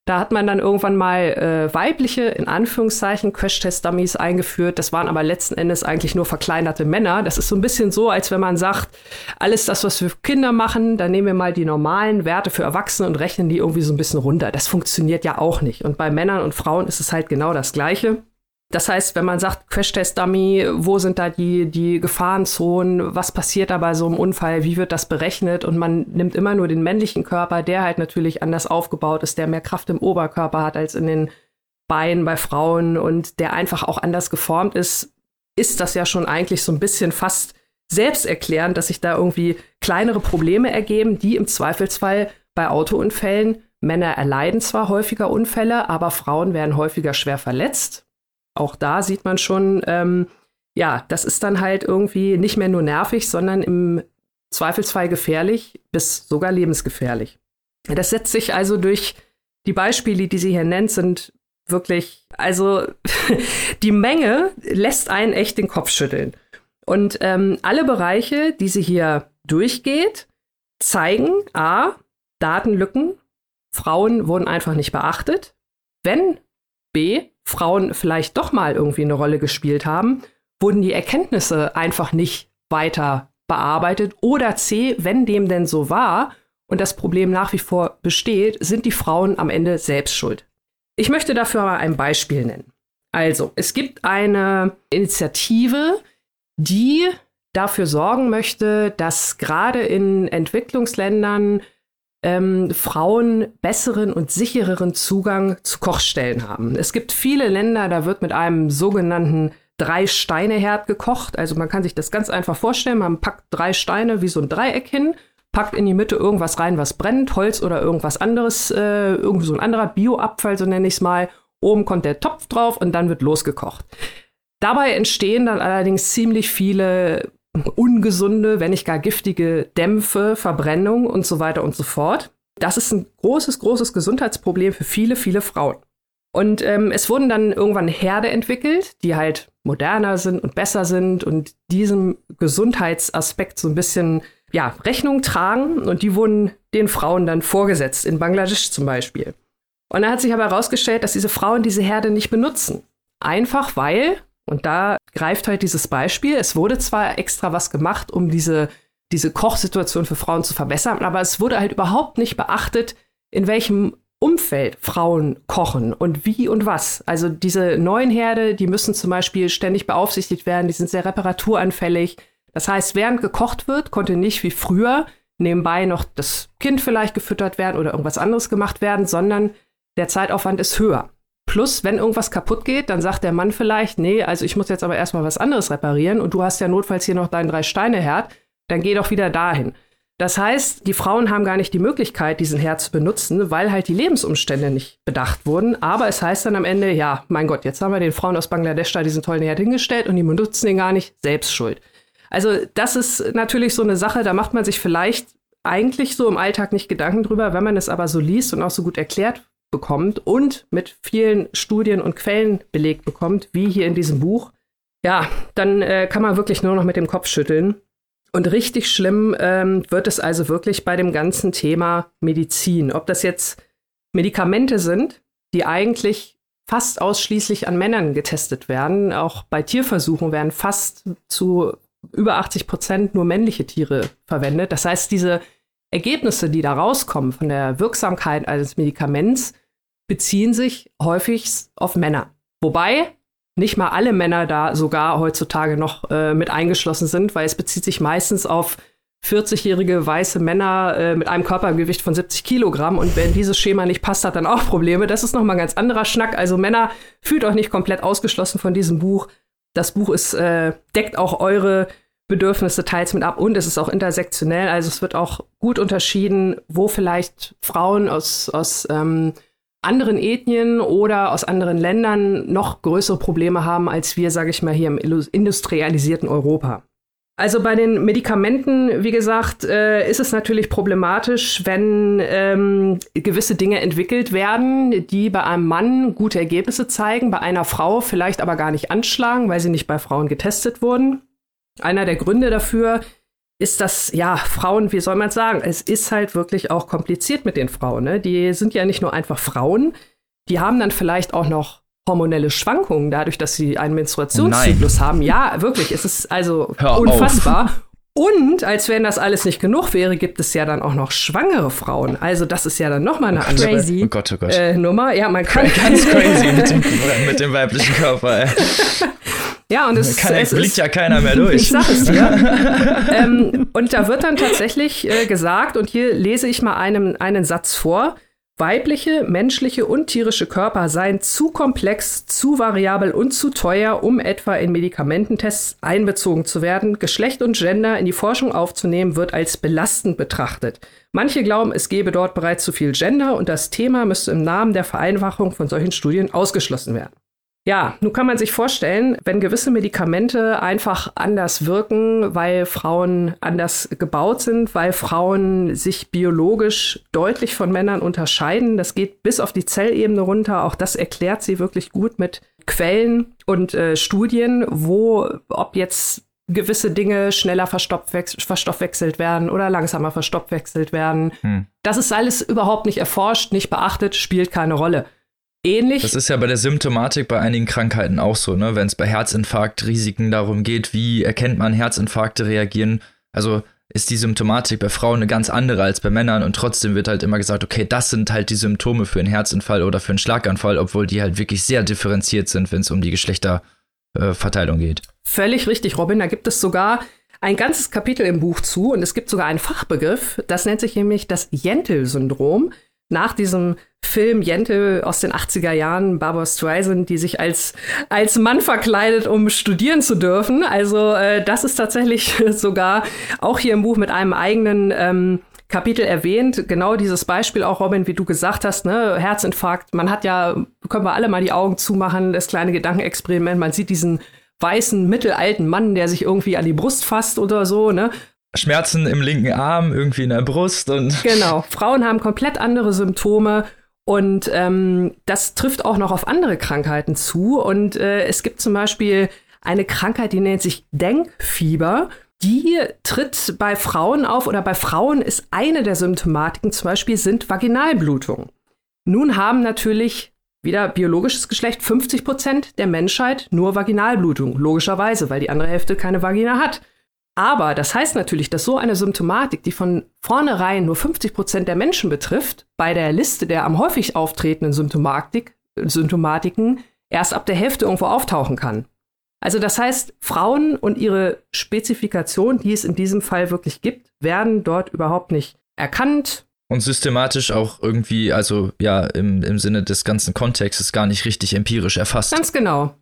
Da hat man dann irgendwann mal äh, weibliche, in Anführungszeichen, Crash-Test-Dummies eingeführt. Das waren aber letzten Endes eigentlich nur verkleinerte Männer. Das ist so ein bisschen so, als wenn man sagt, alles das, was wir für Kinder machen, dann nehmen wir mal die normalen Werte für Erwachsene und rechnen die irgendwie so ein bisschen runter. Das funktioniert ja auch nicht. Und bei Männern und Frauen ist es halt genau das Gleiche. Das heißt, wenn man sagt, Crash-Test-Dummy, wo sind da die, die Gefahrenzonen, was passiert da bei so einem Unfall, wie wird das berechnet? Und man nimmt immer nur den männlichen Körper, der halt natürlich anders aufgebaut ist, der mehr Kraft im Oberkörper hat als in den Beinen bei Frauen und der einfach auch anders geformt ist, ist das ja schon eigentlich so ein bisschen fast selbsterklärend, dass sich da irgendwie kleinere Probleme ergeben, die im Zweifelsfall bei Autounfällen Männer erleiden zwar häufiger Unfälle, aber Frauen werden häufiger schwer verletzt auch da sieht man schon, ähm, ja, das ist dann halt irgendwie nicht mehr nur nervig, sondern im Zweifelsfall gefährlich bis sogar lebensgefährlich. Das setzt sich also durch die Beispiele, die sie hier nennt, sind wirklich, also die Menge lässt einen echt den Kopf schütteln. Und ähm, alle Bereiche, die sie hier durchgeht, zeigen A, Datenlücken, Frauen wurden einfach nicht beachtet. Wenn B, Frauen vielleicht doch mal irgendwie eine Rolle gespielt haben, wurden die Erkenntnisse einfach nicht weiter bearbeitet. Oder C, wenn dem denn so war und das Problem nach wie vor besteht, sind die Frauen am Ende selbst schuld. Ich möchte dafür mal ein Beispiel nennen. Also, es gibt eine Initiative, die dafür sorgen möchte, dass gerade in Entwicklungsländern ähm, Frauen besseren und sichereren Zugang zu Kochstellen haben. Es gibt viele Länder, da wird mit einem sogenannten Drei-Steine-Herd gekocht. Also man kann sich das ganz einfach vorstellen. Man packt drei Steine wie so ein Dreieck hin, packt in die Mitte irgendwas rein, was brennt, Holz oder irgendwas anderes, äh, irgendwie so ein anderer Bioabfall, so nenne ich es mal. Oben kommt der Topf drauf und dann wird losgekocht. Dabei entstehen dann allerdings ziemlich viele ungesunde, wenn nicht gar giftige Dämpfe, Verbrennung und so weiter und so fort. Das ist ein großes, großes Gesundheitsproblem für viele, viele Frauen. Und ähm, es wurden dann irgendwann Herde entwickelt, die halt moderner sind und besser sind und diesem Gesundheitsaspekt so ein bisschen ja, Rechnung tragen. Und die wurden den Frauen dann vorgesetzt, in Bangladesch zum Beispiel. Und dann hat sich aber herausgestellt, dass diese Frauen diese Herde nicht benutzen. Einfach weil, und da greift halt dieses Beispiel, es wurde zwar extra was gemacht, um diese, diese Kochsituation für Frauen zu verbessern, aber es wurde halt überhaupt nicht beachtet, in welchem Umfeld Frauen kochen und wie und was. Also diese neuen Herde, die müssen zum Beispiel ständig beaufsichtigt werden, die sind sehr reparaturanfällig. Das heißt, während gekocht wird, konnte nicht wie früher nebenbei noch das Kind vielleicht gefüttert werden oder irgendwas anderes gemacht werden, sondern der Zeitaufwand ist höher. Plus, wenn irgendwas kaputt geht, dann sagt der Mann vielleicht, nee, also ich muss jetzt aber erstmal was anderes reparieren und du hast ja notfalls hier noch deinen Drei-Steine-Herd, dann geh doch wieder dahin. Das heißt, die Frauen haben gar nicht die Möglichkeit, diesen Herd zu benutzen, weil halt die Lebensumstände nicht bedacht wurden. Aber es heißt dann am Ende, ja, mein Gott, jetzt haben wir den Frauen aus Bangladesch da diesen tollen Herd hingestellt und die benutzen den gar nicht, selbst schuld. Also das ist natürlich so eine Sache, da macht man sich vielleicht eigentlich so im Alltag nicht Gedanken drüber, wenn man es aber so liest und auch so gut erklärt bekommt und mit vielen Studien und Quellen belegt bekommt, wie hier in diesem Buch, ja, dann äh, kann man wirklich nur noch mit dem Kopf schütteln. Und richtig schlimm ähm, wird es also wirklich bei dem ganzen Thema Medizin. Ob das jetzt Medikamente sind, die eigentlich fast ausschließlich an Männern getestet werden. Auch bei Tierversuchen werden fast zu über 80 Prozent nur männliche Tiere verwendet. Das heißt, diese Ergebnisse, die da rauskommen von der Wirksamkeit eines Medikaments, beziehen sich häufig auf Männer. Wobei nicht mal alle Männer da sogar heutzutage noch äh, mit eingeschlossen sind, weil es bezieht sich meistens auf 40-jährige weiße Männer äh, mit einem Körpergewicht von 70 Kilogramm und wenn dieses Schema nicht passt, hat dann auch Probleme. Das ist nochmal ein ganz anderer Schnack. Also Männer, fühlt euch nicht komplett ausgeschlossen von diesem Buch. Das Buch ist, äh, deckt auch eure Bedürfnisse teils mit ab und es ist auch intersektionell. Also es wird auch gut unterschieden, wo vielleicht Frauen aus, aus ähm, anderen Ethnien oder aus anderen Ländern noch größere Probleme haben als wir, sage ich mal, hier im industrialisierten Europa. Also bei den Medikamenten, wie gesagt, äh, ist es natürlich problematisch, wenn ähm, gewisse Dinge entwickelt werden, die bei einem Mann gute Ergebnisse zeigen, bei einer Frau vielleicht aber gar nicht anschlagen, weil sie nicht bei Frauen getestet wurden. Einer der Gründe dafür ist das, ja, Frauen, wie soll man sagen, es ist halt wirklich auch kompliziert mit den Frauen. Ne? Die sind ja nicht nur einfach Frauen, die haben dann vielleicht auch noch hormonelle Schwankungen, dadurch, dass sie einen Menstruationszyklus Nein. haben. Ja, wirklich, es ist also Hör unfassbar. Auf. Und als wenn das alles nicht genug wäre, gibt es ja dann auch noch schwangere Frauen. Also das ist ja dann noch mal eine andere crazy. Oh Gott, oh Gott. Äh, Nummer. Ja, man kann ganz crazy mit dem, mit dem weiblichen Körper. Ja, und es, Kann, es blickt ja keiner mehr durch. Ich sag es dir. ähm, und da wird dann tatsächlich äh, gesagt, und hier lese ich mal einen, einen Satz vor. Weibliche, menschliche und tierische Körper seien zu komplex, zu variabel und zu teuer, um etwa in Medikamententests einbezogen zu werden. Geschlecht und Gender in die Forschung aufzunehmen, wird als belastend betrachtet. Manche glauben, es gebe dort bereits zu viel Gender und das Thema müsste im Namen der Vereinfachung von solchen Studien ausgeschlossen werden. Ja, nun kann man sich vorstellen, wenn gewisse Medikamente einfach anders wirken, weil Frauen anders gebaut sind, weil Frauen sich biologisch deutlich von Männern unterscheiden. Das geht bis auf die Zellebene runter. Auch das erklärt sie wirklich gut mit Quellen und äh, Studien, wo, ob jetzt gewisse Dinge schneller verstoffwechselt werden oder langsamer verstoffwechselt werden. Hm. Das ist alles überhaupt nicht erforscht, nicht beachtet, spielt keine Rolle ähnlich. Das ist ja bei der Symptomatik bei einigen Krankheiten auch so, ne? Wenn es bei Herzinfarktrisiken darum geht, wie erkennt man Herzinfarkte reagieren. Also ist die Symptomatik bei Frauen eine ganz andere als bei Männern und trotzdem wird halt immer gesagt, okay, das sind halt die Symptome für einen Herzinfall oder für einen Schlaganfall, obwohl die halt wirklich sehr differenziert sind, wenn es um die Geschlechterverteilung äh, geht. Völlig richtig, Robin. Da gibt es sogar ein ganzes Kapitel im Buch zu und es gibt sogar einen Fachbegriff, das nennt sich nämlich das Jentel-Syndrom. Nach diesem Film Jente aus den 80er Jahren, Barbara Streisand, die sich als, als Mann verkleidet, um studieren zu dürfen. Also äh, das ist tatsächlich sogar auch hier im Buch mit einem eigenen ähm, Kapitel erwähnt. Genau dieses Beispiel auch, Robin, wie du gesagt hast, ne? Herzinfarkt. Man hat ja, können wir alle mal die Augen zumachen, das kleine Gedankenexperiment. Man sieht diesen weißen, mittelalten Mann, der sich irgendwie an die Brust fasst oder so, ne? Schmerzen im linken Arm, irgendwie in der Brust und. Genau. Frauen haben komplett andere Symptome. Und ähm, das trifft auch noch auf andere Krankheiten zu. Und äh, es gibt zum Beispiel eine Krankheit, die nennt sich Denkfieber. Die tritt bei Frauen auf oder bei Frauen ist eine der Symptomatiken zum Beispiel sind Vaginalblutungen. Nun haben natürlich wieder biologisches Geschlecht 50 Prozent der Menschheit nur Vaginalblutung, logischerweise, weil die andere Hälfte keine Vagina hat. Aber das heißt natürlich, dass so eine Symptomatik, die von vornherein nur 50 Prozent der Menschen betrifft, bei der Liste der am häufig auftretenden Symptomatik, Symptomatiken erst ab der Hälfte irgendwo auftauchen kann. Also das heißt, Frauen und ihre Spezifikation, die es in diesem Fall wirklich gibt, werden dort überhaupt nicht erkannt. Und systematisch auch irgendwie, also ja, im, im Sinne des ganzen Kontextes gar nicht richtig empirisch erfasst. Ganz genau.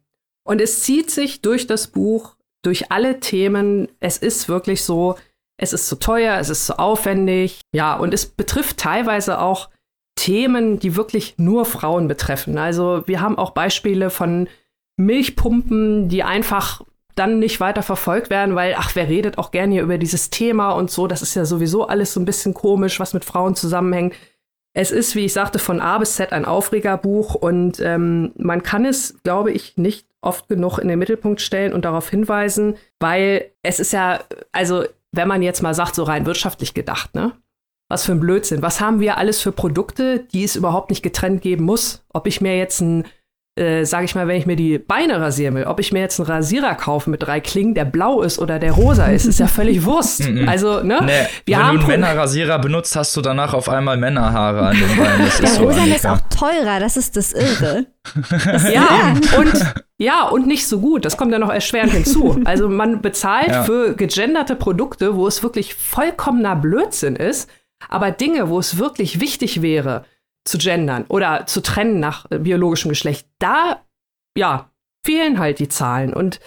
Und es zieht sich durch das Buch durch alle Themen. Es ist wirklich so, es ist zu teuer, es ist zu aufwendig. Ja, und es betrifft teilweise auch Themen, die wirklich nur Frauen betreffen. Also wir haben auch Beispiele von Milchpumpen, die einfach dann nicht weiter verfolgt werden, weil, ach, wer redet auch gerne hier über dieses Thema und so, das ist ja sowieso alles so ein bisschen komisch, was mit Frauen zusammenhängt. Es ist, wie ich sagte, von A bis Z ein Aufregerbuch und ähm, man kann es, glaube ich, nicht oft genug in den Mittelpunkt stellen und darauf hinweisen, weil es ist ja, also wenn man jetzt mal sagt, so rein wirtschaftlich gedacht, ne? Was für ein Blödsinn. Was haben wir alles für Produkte, die es überhaupt nicht getrennt geben muss? Ob ich mir jetzt ein äh, sage ich mal, wenn ich mir die Beine rasieren will, ob ich mir jetzt einen Rasierer kaufe mit drei Klingen, der blau ist oder der rosa ist, ist ja völlig Wurst. also, ne? Nee, wir wenn haben du einen Männerrasierer benutzt, hast du danach auf einmal Männerhaare an den Beinen. Das der rosa so ist auch teurer, das ist das Irre. Das ja, und ja, und nicht so gut. Das kommt ja noch erschwerend hinzu. Also man bezahlt ja. für gegenderte Produkte, wo es wirklich vollkommener Blödsinn ist, aber Dinge, wo es wirklich wichtig wäre, zu gendern oder zu trennen nach äh, biologischem Geschlecht, da, ja, fehlen halt die Zahlen. Und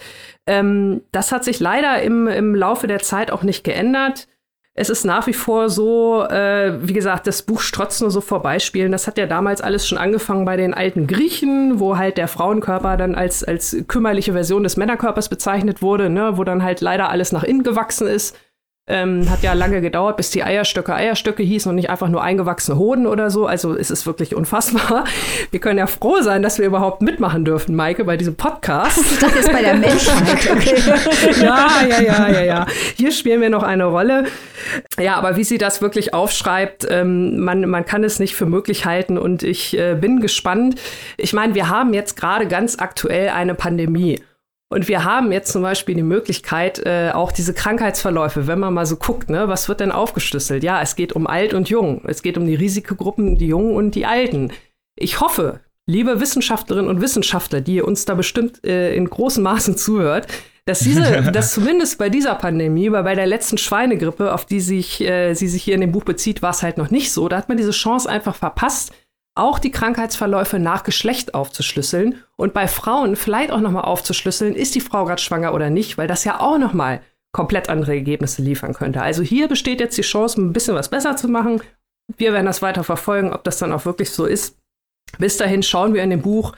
ähm, das hat sich leider im, im Laufe der Zeit auch nicht geändert. Es ist nach wie vor so, äh, wie gesagt, das Buch strotzt nur so vor Beispielen. Das hat ja damals alles schon angefangen bei den alten Griechen, wo halt der Frauenkörper dann als, als kümmerliche Version des Männerkörpers bezeichnet wurde, ne? wo dann halt leider alles nach innen gewachsen ist. Ähm, hat ja lange gedauert, bis die Eierstöcke Eierstöcke hießen und nicht einfach nur eingewachsene Hoden oder so. Also es ist wirklich unfassbar. Wir können ja froh sein, dass wir überhaupt mitmachen dürfen, Maike, bei diesem Podcast. Das ist bei der Menschheit. Okay. ja, ja, ja, ja, ja. Hier spielen wir noch eine Rolle. Ja, aber wie sie das wirklich aufschreibt, ähm, man, man kann es nicht für möglich halten und ich äh, bin gespannt. Ich meine, wir haben jetzt gerade ganz aktuell eine Pandemie. Und wir haben jetzt zum Beispiel die Möglichkeit, äh, auch diese Krankheitsverläufe, wenn man mal so guckt, ne, was wird denn aufgeschlüsselt? Ja, es geht um alt und jung. Es geht um die Risikogruppen, die Jungen und die Alten. Ich hoffe, liebe Wissenschaftlerinnen und Wissenschaftler, die uns da bestimmt äh, in großem Maßen zuhört, dass diese, dass zumindest bei dieser Pandemie, weil bei der letzten Schweinegrippe, auf die sich, äh, sie sich hier in dem Buch bezieht, war es halt noch nicht so. Da hat man diese Chance einfach verpasst, auch die Krankheitsverläufe nach Geschlecht aufzuschlüsseln und bei Frauen vielleicht auch nochmal aufzuschlüsseln, ist die Frau gerade schwanger oder nicht, weil das ja auch nochmal komplett andere Ergebnisse liefern könnte. Also hier besteht jetzt die Chance, ein bisschen was besser zu machen. Wir werden das weiter verfolgen, ob das dann auch wirklich so ist. Bis dahin schauen wir in dem Buch,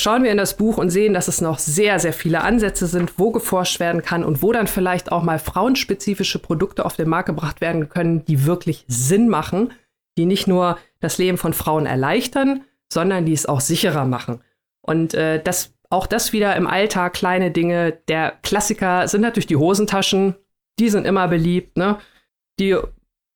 schauen wir in das Buch und sehen, dass es noch sehr, sehr viele Ansätze sind, wo geforscht werden kann und wo dann vielleicht auch mal frauenspezifische Produkte auf den Markt gebracht werden können, die wirklich Sinn machen, die nicht nur das Leben von Frauen erleichtern, sondern die es auch sicherer machen. Und äh, das, auch das wieder im Alltag, kleine Dinge. Der Klassiker sind natürlich die Hosentaschen. Die sind immer beliebt. Ne? Die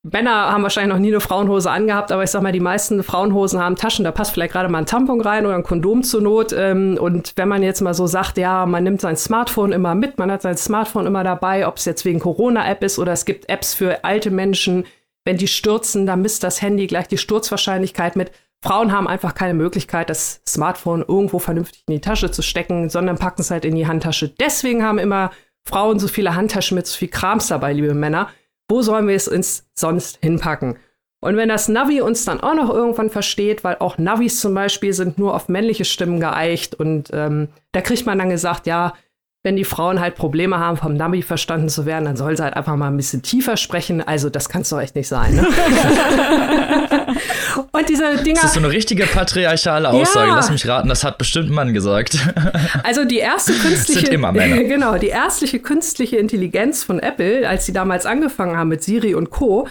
Männer haben wahrscheinlich noch nie eine Frauenhose angehabt, aber ich sag mal, die meisten Frauenhosen haben Taschen, da passt vielleicht gerade mal ein Tampon rein oder ein Kondom zur Not. Ähm, und wenn man jetzt mal so sagt, ja, man nimmt sein Smartphone immer mit, man hat sein Smartphone immer dabei, ob es jetzt wegen Corona-App ist oder es gibt Apps für alte Menschen, wenn die stürzen, dann misst das Handy gleich die Sturzwahrscheinlichkeit mit. Frauen haben einfach keine Möglichkeit, das Smartphone irgendwo vernünftig in die Tasche zu stecken, sondern packen es halt in die Handtasche. Deswegen haben immer Frauen so viele Handtaschen mit so viel Krams dabei, liebe Männer. Wo sollen wir es uns sonst hinpacken? Und wenn das Navi uns dann auch noch irgendwann versteht, weil auch Navis zum Beispiel sind nur auf männliche Stimmen geeicht und ähm, da kriegt man dann gesagt, ja, wenn die Frauen halt Probleme haben, vom Navi verstanden zu werden, dann soll sie halt einfach mal ein bisschen tiefer sprechen. Also das kann es doch echt nicht sein. Ne? und diese Dinger. Das ist so eine richtige patriarchale Aussage. Ja. Lass mich raten, das hat bestimmt ein Mann gesagt. Also die erste künstliche. sind immer Männer. Genau, die erstliche künstliche Intelligenz von Apple, als sie damals angefangen haben mit Siri und Co.,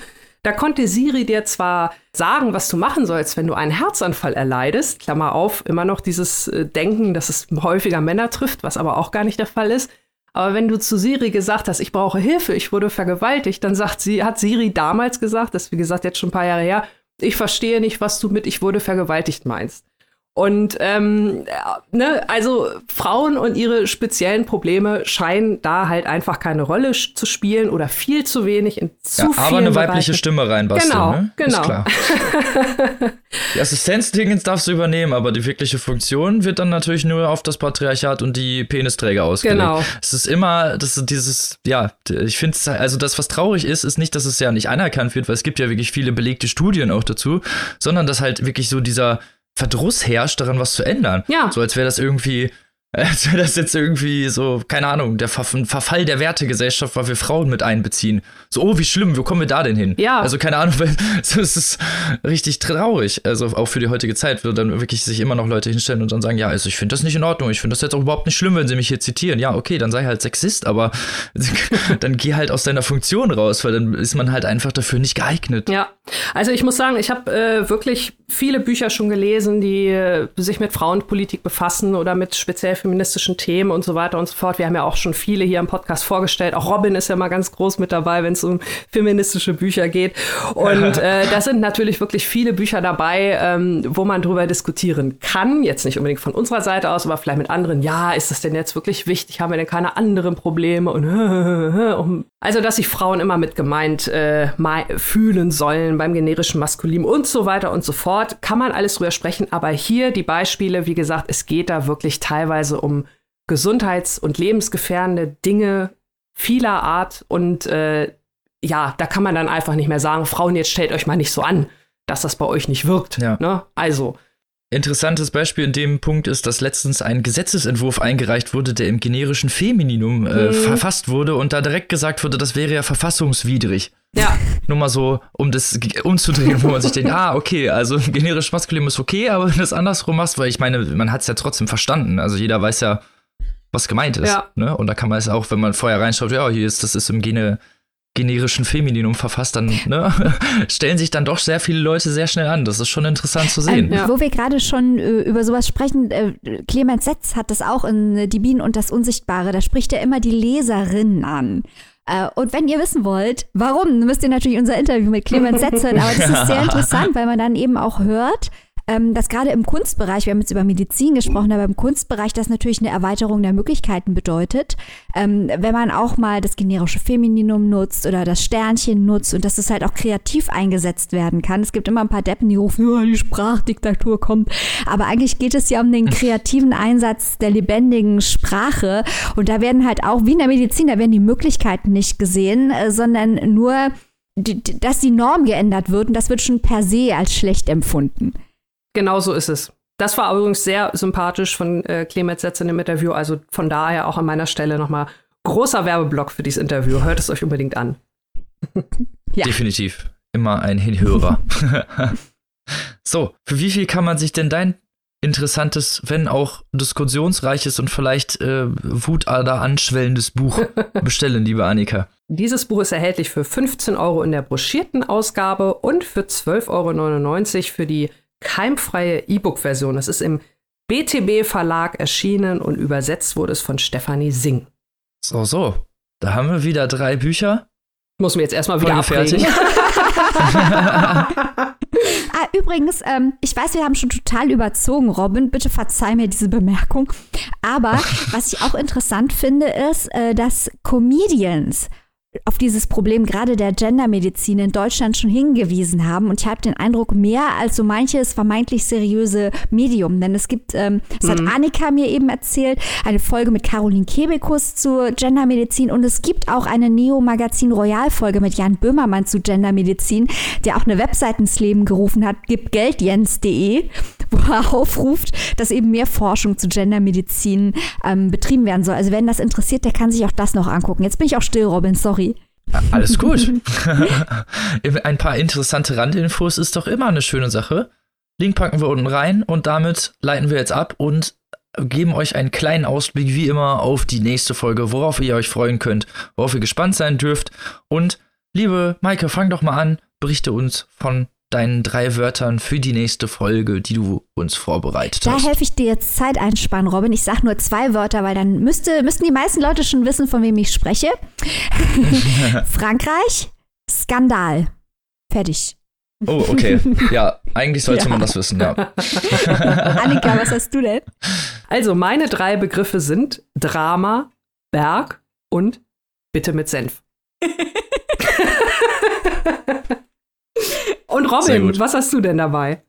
da konnte Siri dir zwar sagen, was du machen sollst, wenn du einen Herzanfall erleidest, Klammer auf, immer noch dieses äh, Denken, dass es häufiger Männer trifft, was aber auch gar nicht der Fall ist. Aber wenn du zu Siri gesagt hast, ich brauche Hilfe, ich wurde vergewaltigt, dann sagt sie, hat Siri damals gesagt, das ist wie gesagt jetzt schon ein paar Jahre her, ich verstehe nicht, was du mit ich wurde vergewaltigt meinst. Und ähm, ne, also Frauen und ihre speziellen Probleme scheinen da halt einfach keine Rolle zu spielen oder viel zu wenig in zu ja, aber eine weibliche Bereichen. Stimme reinbasteln. Genau, ne? genau. Ist klar. die Assistenzdingens darfst du übernehmen, aber die wirkliche Funktion wird dann natürlich nur auf das Patriarchat und die Penisträger ausgelegt. Genau. Es ist immer, das ist dieses, ja, ich finde es, also das, was traurig ist, ist nicht, dass es ja nicht anerkannt wird, weil es gibt ja wirklich viele belegte Studien auch dazu, sondern dass halt wirklich so dieser Verdruss herrscht, daran was zu ändern. Ja. So als wäre das irgendwie als wäre das jetzt irgendwie so, keine Ahnung, der Ver Verfall der Wertegesellschaft, weil wir Frauen mit einbeziehen. So, oh, wie schlimm, wo kommen wir da denn hin? Ja. Also, keine Ahnung, es ist richtig traurig. Also, auch für die heutige Zeit, wo dann wirklich sich immer noch Leute hinstellen und dann sagen, ja, also ich finde das nicht in Ordnung, ich finde das jetzt auch überhaupt nicht schlimm, wenn sie mich hier zitieren. Ja, okay, dann sei halt Sexist, aber dann geh halt aus deiner Funktion raus, weil dann ist man halt einfach dafür nicht geeignet. Ja, also ich muss sagen, ich habe äh, wirklich viele Bücher schon gelesen, die äh, sich mit Frauenpolitik befassen oder mit speziell feministischen Themen und so weiter und so fort. Wir haben ja auch schon viele hier im Podcast vorgestellt. Auch Robin ist ja mal ganz groß mit dabei, wenn es um feministische Bücher geht. Und äh, da sind natürlich wirklich viele Bücher dabei, ähm, wo man drüber diskutieren kann. Jetzt nicht unbedingt von unserer Seite aus, aber vielleicht mit anderen. Ja, ist das denn jetzt wirklich wichtig? Haben wir denn keine anderen Probleme? Und also, dass sich Frauen immer mit gemeint äh, fühlen sollen beim generischen Maskulin und so weiter und so fort Ort kann man alles drüber sprechen, aber hier die Beispiele, wie gesagt, es geht da wirklich teilweise um gesundheits- und lebensgefährdende Dinge vieler Art und äh, ja, da kann man dann einfach nicht mehr sagen, Frauen, jetzt stellt euch mal nicht so an, dass das bei euch nicht wirkt. Ja. Ne? Also, Interessantes Beispiel in dem Punkt ist, dass letztens ein Gesetzesentwurf eingereicht wurde, der im generischen Femininum äh, mhm. verfasst wurde und da direkt gesagt wurde, das wäre ja verfassungswidrig. Ja. Nur mal so, um das umzudrehen, wo man sich denkt, ah, okay, also generisch maskulin ist okay, aber wenn du das andersrum machst, weil ich meine, man hat es ja trotzdem verstanden. Also jeder weiß ja, was gemeint ist. Ja. Ne? Und da kann man es auch, wenn man vorher reinschaut, ja, hier ist, das ist im Gene generischen Femininum verfasst, dann ne, stellen sich dann doch sehr viele Leute sehr schnell an. Das ist schon interessant zu sehen. Ähm, ja. Wo wir gerade schon äh, über sowas sprechen, äh, Clemens Setz hat das auch in äh, Die Bienen und das Unsichtbare. Da spricht er immer die Leserin an. Äh, und wenn ihr wissen wollt, warum, müsst ihr natürlich unser Interview mit Clemens Setz hören. Aber das ist sehr interessant, weil man dann eben auch hört, ähm, dass gerade im Kunstbereich, wir haben jetzt über Medizin gesprochen, aber im Kunstbereich das natürlich eine Erweiterung der Möglichkeiten bedeutet. Ähm, wenn man auch mal das generische Femininum nutzt oder das Sternchen nutzt und dass es halt auch kreativ eingesetzt werden kann. Es gibt immer ein paar Deppen, die rufen, oh, die Sprachdiktatur kommt. Aber eigentlich geht es ja um den kreativen Einsatz der lebendigen Sprache. Und da werden halt auch, wie in der Medizin, da werden die Möglichkeiten nicht gesehen, äh, sondern nur dass die Norm geändert wird und das wird schon per se als schlecht empfunden. Genau so ist es. Das war übrigens sehr sympathisch von äh, Clemens Setz in dem Interview. Also von daher auch an meiner Stelle nochmal großer Werbeblock für dieses Interview. Hört es euch unbedingt an. ja. Definitiv. Immer ein Hinhörer. so, für wie viel kann man sich denn dein interessantes, wenn auch diskussionsreiches und vielleicht äh, Wutader anschwellendes Buch bestellen, liebe Annika? Dieses Buch ist erhältlich für 15 Euro in der broschierten Ausgabe und für 12,99 Euro für die keimfreie E-Book-Version. Das ist im BTB Verlag erschienen und übersetzt wurde es von Stefanie Singh. So, so. Da haben wir wieder drei Bücher. Muss mir jetzt erstmal wieder fertig. ah, übrigens, ähm, ich weiß, wir haben schon total überzogen, Robin. Bitte verzeih mir diese Bemerkung. Aber was ich auch interessant finde, ist, äh, dass Comedians auf dieses Problem gerade der Gendermedizin in Deutschland schon hingewiesen haben. Und ich habe den Eindruck, mehr als so manches vermeintlich seriöse Medium. Denn es gibt, ähm, das mhm. hat Annika mir eben erzählt, eine Folge mit Caroline Kebekus zu Gendermedizin. Und es gibt auch eine Neo-Magazin Royal-Folge mit Jan Böhmermann zu Gendermedizin, der auch eine Webseite ins Leben gerufen hat, gibgeldjens.de, wo er aufruft, dass eben mehr Forschung zu Gendermedizin ähm, betrieben werden soll. Also wenn das interessiert, der kann sich auch das noch angucken. Jetzt bin ich auch still, Robin, sorry. Alles gut. Ein paar interessante Randinfos ist doch immer eine schöne Sache. Link packen wir unten rein und damit leiten wir jetzt ab und geben euch einen kleinen Ausblick, wie immer, auf die nächste Folge, worauf ihr euch freuen könnt, worauf ihr gespannt sein dürft. Und liebe Maike, fang doch mal an, berichte uns von deinen drei Wörtern für die nächste Folge, die du uns vorbereitet da hast. Da helfe ich dir jetzt Zeit einspannen, Robin. Ich sage nur zwei Wörter, weil dann müsste, müssten die meisten Leute schon wissen, von wem ich spreche. Frankreich, Skandal. Fertig. Oh, okay. Ja, eigentlich sollte ja. man das wissen, ja. Annika, was hast du denn? Also, meine drei Begriffe sind Drama, Berg und Bitte mit Senf. Und Robin, was hast du denn dabei?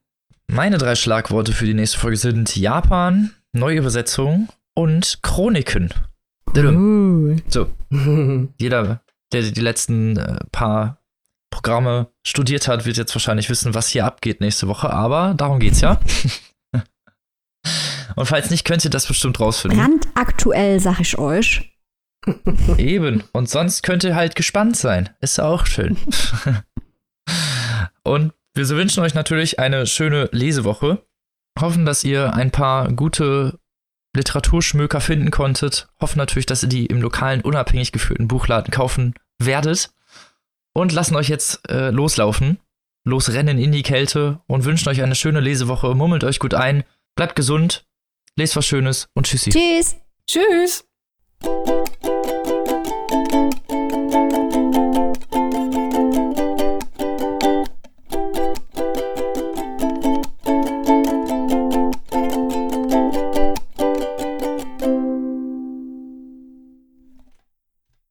Meine drei Schlagworte für die nächste Folge sind Japan, Neuübersetzung und Chroniken. Uh. So, jeder, der die letzten äh, paar Programme studiert hat, wird jetzt wahrscheinlich wissen, was hier abgeht nächste Woche, aber darum geht's ja. und falls nicht, könnt ihr das bestimmt rausfinden. Brandaktuell, sag ich euch. Eben. Und sonst könnt ihr halt gespannt sein. Ist auch schön. Und wir wünschen euch natürlich eine schöne Lesewoche. Hoffen, dass ihr ein paar gute Literaturschmöker finden konntet. Hoffen natürlich, dass ihr die im lokalen, unabhängig geführten Buchladen kaufen werdet. Und lassen euch jetzt äh, loslaufen, losrennen in die Kälte und wünschen euch eine schöne Lesewoche. Mummelt euch gut ein, bleibt gesund, lest was Schönes und tschüssi. Tschüss. Tschüss.